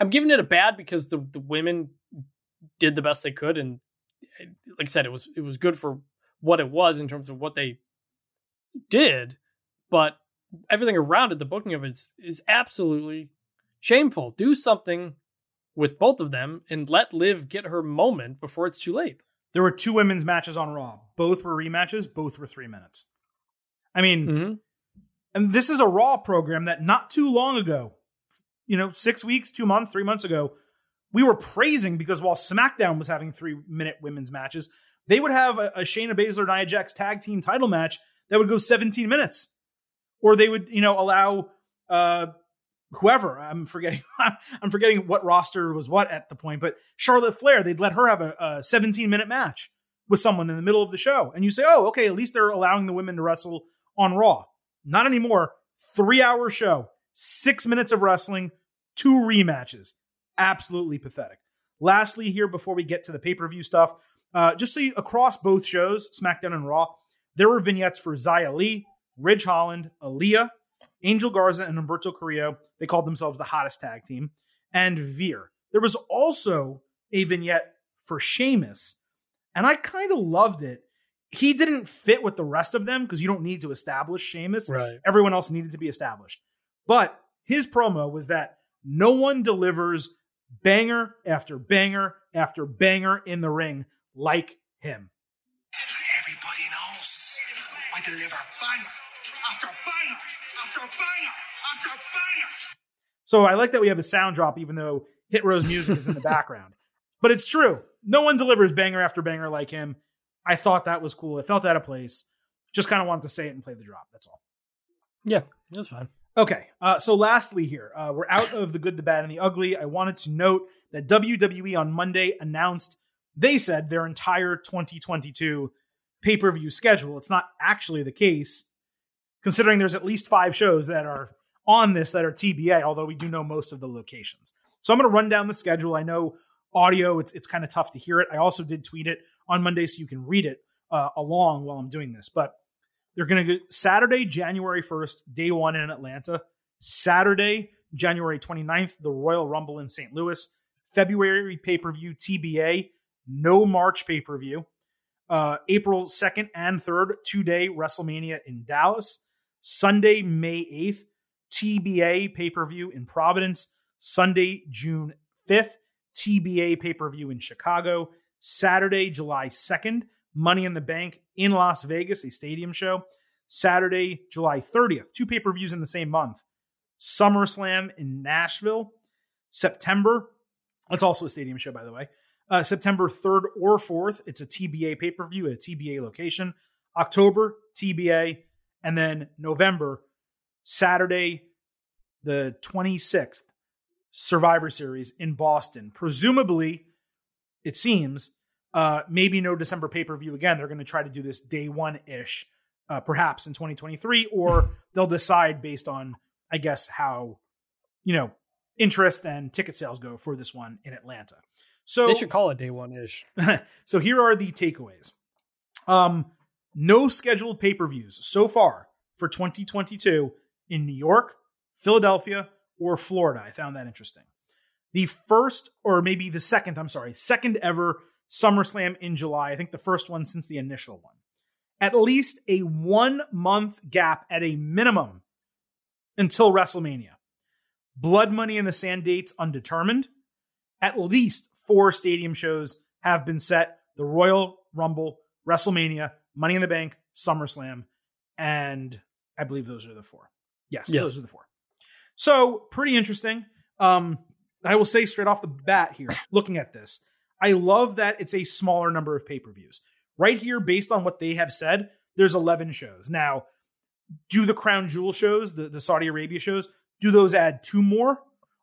I'm giving it a bad because the the women did the best they could, and eh, like I said, it was it was good for what it was in terms of what they did, but everything around it, the booking of it is, is absolutely Shameful. Do something with both of them and let Liv get her moment before it's too late. There were two women's matches on Raw. Both were rematches. Both were three minutes. I mean, mm-hmm. and this is a Raw program that not too long ago, you know, six weeks, two months, three months ago, we were praising because while SmackDown was having three minute women's matches, they would have a, a Shayna Baszler Nia Jax tag team title match that would go 17 minutes. Or they would, you know, allow uh, whoever I'm forgetting <laughs> I'm forgetting what roster was what at the point, but Charlotte Flair they'd let her have a, a 17 minute match with someone in the middle of the show, and you say, oh, okay, at least they're allowing the women to wrestle on Raw. Not anymore. Three hour show, six minutes of wrestling, two rematches. Absolutely pathetic. Lastly, here before we get to the pay per view stuff, Uh, just so you, across both shows, SmackDown and Raw, there were vignettes for Xia Li, Ridge Holland, Aliyah, Angel Garza, and Humberto Carrillo. They called themselves the hottest tag team, and Veer. There was also a vignette for Sheamus, and I kind of loved it. He didn't fit with the rest of them because you don't need to establish Sheamus. Right. Everyone else needed to be established. But his promo was that no one delivers banger after banger after banger in the ring like him. So I like that we have a sound drop, even though Hit Row's music is in the <laughs> background. But it's true. No one delivers banger after banger like him. I thought that was cool. It felt out of place. Just kind of wanted to say it and play the drop. That's all. Yeah, it was fine. Okay. Uh, so lastly, here uh, we're out of the good, the bad, and the ugly. I wanted to note that WWE on Monday announced they said their entire 2022 pay per view schedule. It's not actually the case, considering there's at least five shows that are on this that are TBA. Although we do know most of the locations. So I'm going to run down the schedule. I know audio; it's it's kind of tough to hear it. I also did tweet it on Monday, so you can read it uh, along while I'm doing this, but. They're going to go Saturday, January 1st, day one in Atlanta. Saturday, January 29th, the Royal Rumble in St. Louis. February pay per view TBA, no March pay per view. Uh, April 2nd and 3rd, two day WrestleMania in Dallas. Sunday, May 8th, TBA pay per view in Providence. Sunday, June 5th, TBA pay per view in Chicago. Saturday, July 2nd, Money in the Bank in Las Vegas, a stadium show. Saturday, July 30th, two pay per views in the same month. SummerSlam in Nashville. September, that's also a stadium show, by the way. Uh, September 3rd or 4th, it's a TBA pay per view at a TBA location. October, TBA. And then November, Saturday, the 26th, Survivor Series in Boston. Presumably, it seems, uh, maybe no December pay per view again. They're going to try to do this day one ish, uh, perhaps in 2023, or <laughs> they'll decide based on, I guess, how, you know, interest and ticket sales go for this one in Atlanta. So They should call it day one ish. <laughs> so here are the takeaways. Um, no scheduled pay per views so far for 2022 in New York, Philadelphia, or Florida. I found that interesting. The first, or maybe the second, I'm sorry, second ever SummerSlam in July. I think the first one since the initial one. At least a one month gap at a minimum until WrestleMania. Blood Money in the Sand dates undetermined. At least four stadium shows have been set the Royal Rumble, WrestleMania, Money in the Bank, SummerSlam, and I believe those are the four. Yes, Yes. those are the four. So pretty interesting. Um, I will say straight off the bat here, <clears throat> looking at this, I love that it's a smaller number of pay per views. Right here, based on what they have said, there's 11 shows. Now, do the Crown Jewel shows, the, the Saudi Arabia shows, do those add two more?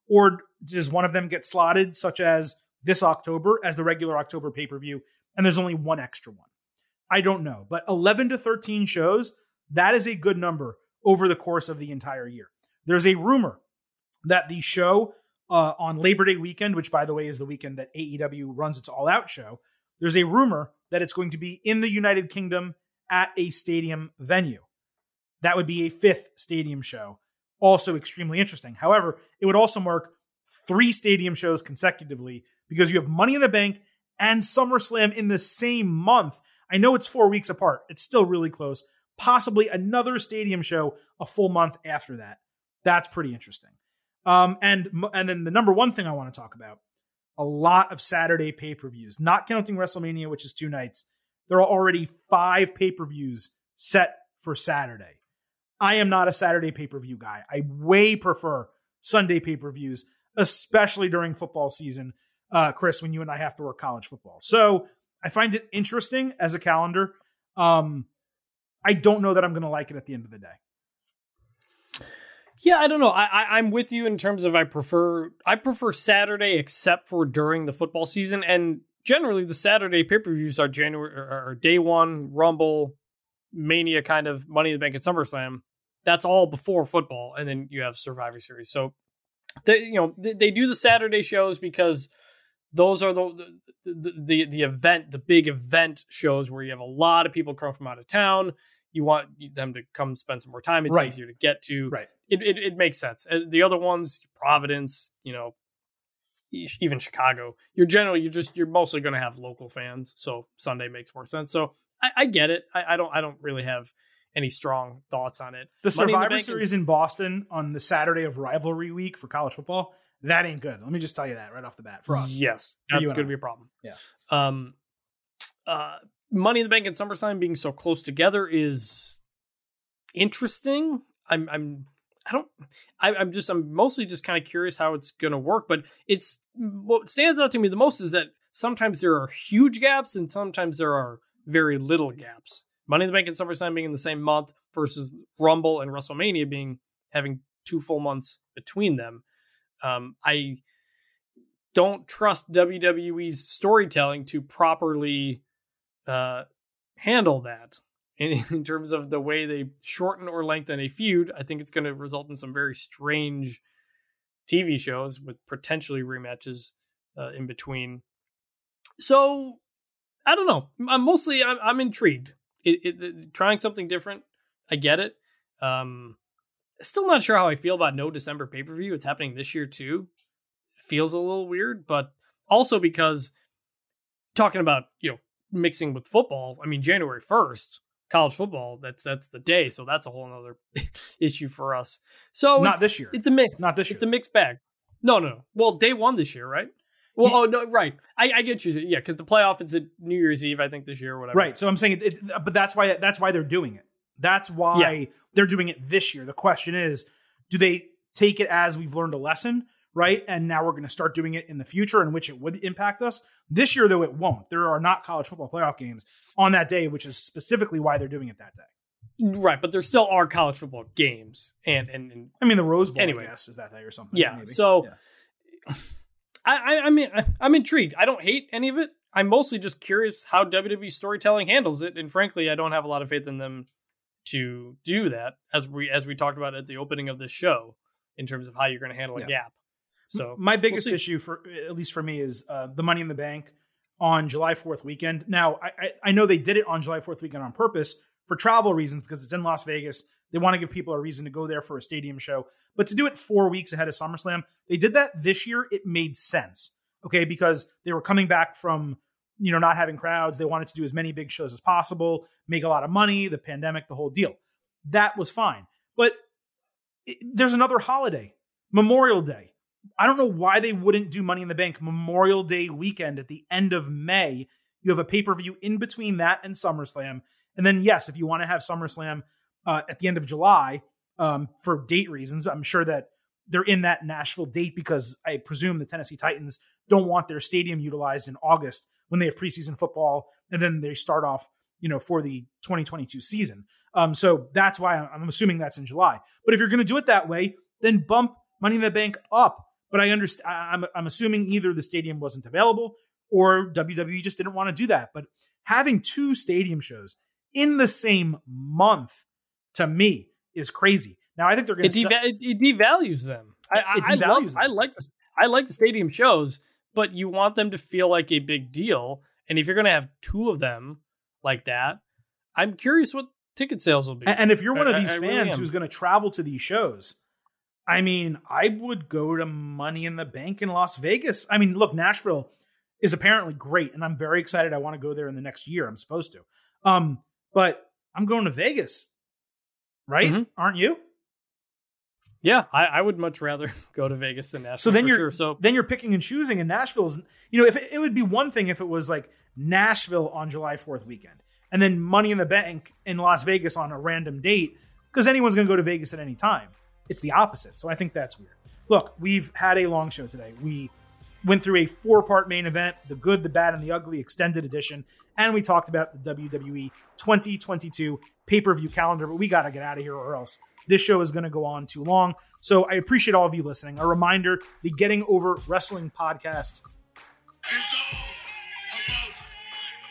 Or does one of them get slotted, such as this October, as the regular October pay per view, and there's only one extra one? I don't know. But 11 to 13 shows, that is a good number over the course of the entire year. There's a rumor that the show uh, on Labor Day weekend, which by the way is the weekend that AEW runs its All Out show, there's a rumor that it's going to be in the United Kingdom at a stadium venue. That would be a fifth stadium show. Also extremely interesting. However, it would also mark three stadium shows consecutively because you have Money in the Bank and SummerSlam in the same month. I know it's four weeks apart. It's still really close. Possibly another stadium show a full month after that. That's pretty interesting. Um, and and then the number one thing I want to talk about: a lot of Saturday pay per views, not counting WrestleMania, which is two nights. There are already five pay per views set for Saturday. I am not a Saturday pay per view guy. I way prefer Sunday pay per views, especially during football season, uh, Chris, when you and I have to work college football. So I find it interesting as a calendar. Um, I don't know that I'm going to like it at the end of the day. Yeah, I don't know. I, I'm with you in terms of I prefer I prefer Saturday except for during the football season, and generally the Saturday pay per views are January or, or day one Rumble, Mania kind of Money in the Bank at SummerSlam. That's all before football, and then you have Survivor Series. So they you know they, they do the Saturday shows because those are the the, the the event, the big event shows where you have a lot of people come from out of town. You want them to come spend some more time. It's Right. easier to get to. Right. It, it it makes sense. Uh, The other ones, Providence, you know, even Chicago, you're generally you're just you're mostly going to have local fans. So Sunday makes more sense. So I, I get it. I, I don't I don't really have any strong thoughts on it. The Money in the Survivor Bank Series in Boston on the Saturday of rivalry week for college football, that ain't good. Let me just tell you that right off the bat for us. Yes, For that's going to be a problem. Yeah. Um, uh, Money in the Bank and SummerSlam being so close together is interesting. I'm, I'm, I don't, I, I'm just, I'm mostly just kind of curious how it's going to work. But it's what stands out to me the most is that sometimes there are huge gaps and sometimes there are very little gaps. Money in the Bank and SummerSlam being in the same month versus Rumble and WrestleMania being having two full months between them. Um, I don't trust WWE's storytelling to properly uh, handle that <laughs> in, in terms of the way they shorten or lengthen a feud. I think it's going to result in some very strange TV shows with potentially rematches uh, in between. So I don't know. I'm mostly I'm, I'm intrigued. It, it, it- trying something different. I get it. Um, still not sure how I feel about no December pay per view. It's happening this year too. Feels a little weird, but also because talking about you know mixing with football. I mean, January first, college football. That's that's the day, so that's a whole other <laughs> issue for us. So Not it's, this year. It's a mix. Not this year. It's a mixed bag. No, no, no. Well, day one this year, right? Well, Ye- oh no, right. I, I get you. Yeah, because the playoff is at New Year's Eve, I think this year or whatever. Right. So I'm saying, it, it, but that's why that's why they're doing it. That's why they're doing it this year. The question is, do they take it as we've learned a lesson, right? And now we're going to start doing it in the future, in which it would impact us. This year, though, it won't. There are not college football playoff games on that day, which is specifically why they're doing it that day. Right, but there still are college football games, and and, and I mean, the Rose Bowl, Anyway. I guess, is that day or something. yeah. maybe. So Yeah. I, I mean I- I'm intrigued. I don't hate any of it. I'm mostly just curious how WWE storytelling handles it, and frankly, I don't have a lot of faith in them to do that as we as we talked about at the opening of this show in terms of how you're going to handle a Yeah. gap. So my biggest see. issue for at least for me is uh, the Money in the Bank on July Fourth weekend. Now I, I I know they did it on July Fourth weekend on purpose for travel reasons because it's in Las Vegas. They want to give people a reason to go there for a stadium show, but to do it four weeks ahead of SummerSlam, they did that this year. It made sense, okay, because they were coming back from you know not having crowds. They wanted to do as many big shows as possible, make a lot of money. The pandemic, the whole deal, that was fine. But it, there's another holiday, Memorial Day. I don't know why they wouldn't do Money in the Bank Memorial Day weekend at the end of May. You have a pay per view in between that and SummerSlam. And then, yes, if you want to have SummerSlam uh, at the end of July um, for date reasons, I'm sure that they're in that Nashville date because I presume the Tennessee Titans don't want their stadium utilized in August when they have preseason football and then they start off, you know, for the 2022 season. Um, so that's why I'm I'm assuming that's in July. But if you're going to do it that way, then bump Money in the Bank up. But I understand. I'm I'm assuming either the stadium wasn't available or WWE just didn't want to do that. But having two stadium shows in the same month to me is crazy. Now I think they're going to. deva- it, it devalues them. I, I, It I love. devalues them. I like the I like the stadium shows, but you want them to feel like a big deal. And if you're going to have two of them like that, I'm curious what ticket sales will be. And, if you're one of these I really fans am. who's going to travel to these shows, I mean, I would go to Money in the Bank in Las Vegas. I mean, look, Nashville is apparently great, and I'm very excited. I want to go there in the next year. I'm supposed to, um, but I'm going to Vegas, right? Mhm. Aren't you? yeah, I, I would much rather <laughs> go to Vegas than Nashville. So then for you're sure. so then you're picking and choosing, and Nashville's. You know, if it, it would be one thing if it was like Nashville on July Fourth weekend, and then Money in the Bank in Las Vegas on a random date, because anyone's going to go to Vegas at any time. It's the opposite. So I think that's weird. Look, we've had a long show today. We went through a four part main event the good, the bad, and the ugly extended edition. And we talked about the WWE 2022 pay per view calendar, but we got to get out of here or else this show is going to go on too long. So I appreciate all of you listening. A reminder the Getting Over Wrestling podcast. It's all about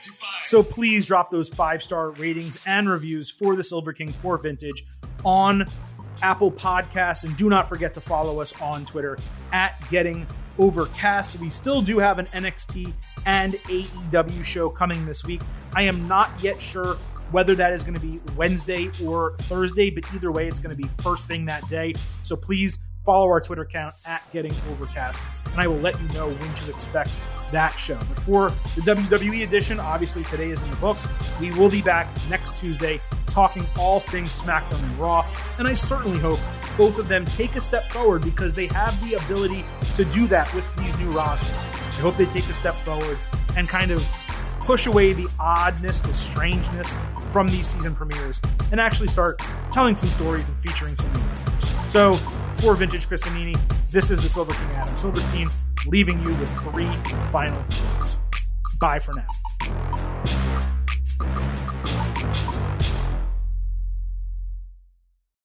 divide. So please drop those five star ratings and reviews for the Silver King for Vintage on Apple Podcasts, and do not forget to follow us on Twitter at Getting Overcast. We still do have an NXT and AEW show coming this week. I am not yet sure whether that is going to be Wednesday or Thursday, but either way, it's going to be first thing that day. So please follow our Twitter account at Getting Overcast, and I will let you know when to expect that show. But for the WWE edition, obviously today is in the books. We will be back next Tuesday talking all things SmackDown and Raw, and I certainly hope both of them take a step forward because they have the ability to do that with these new rosters. I hope they take a step forward and kind of push away the oddness, the strangeness from these season premieres, and actually start telling some stories and featuring some new messages. So, for Vintage Chris this is the Silver King Adam Silverstein, leaving you with three final words. Bye for now.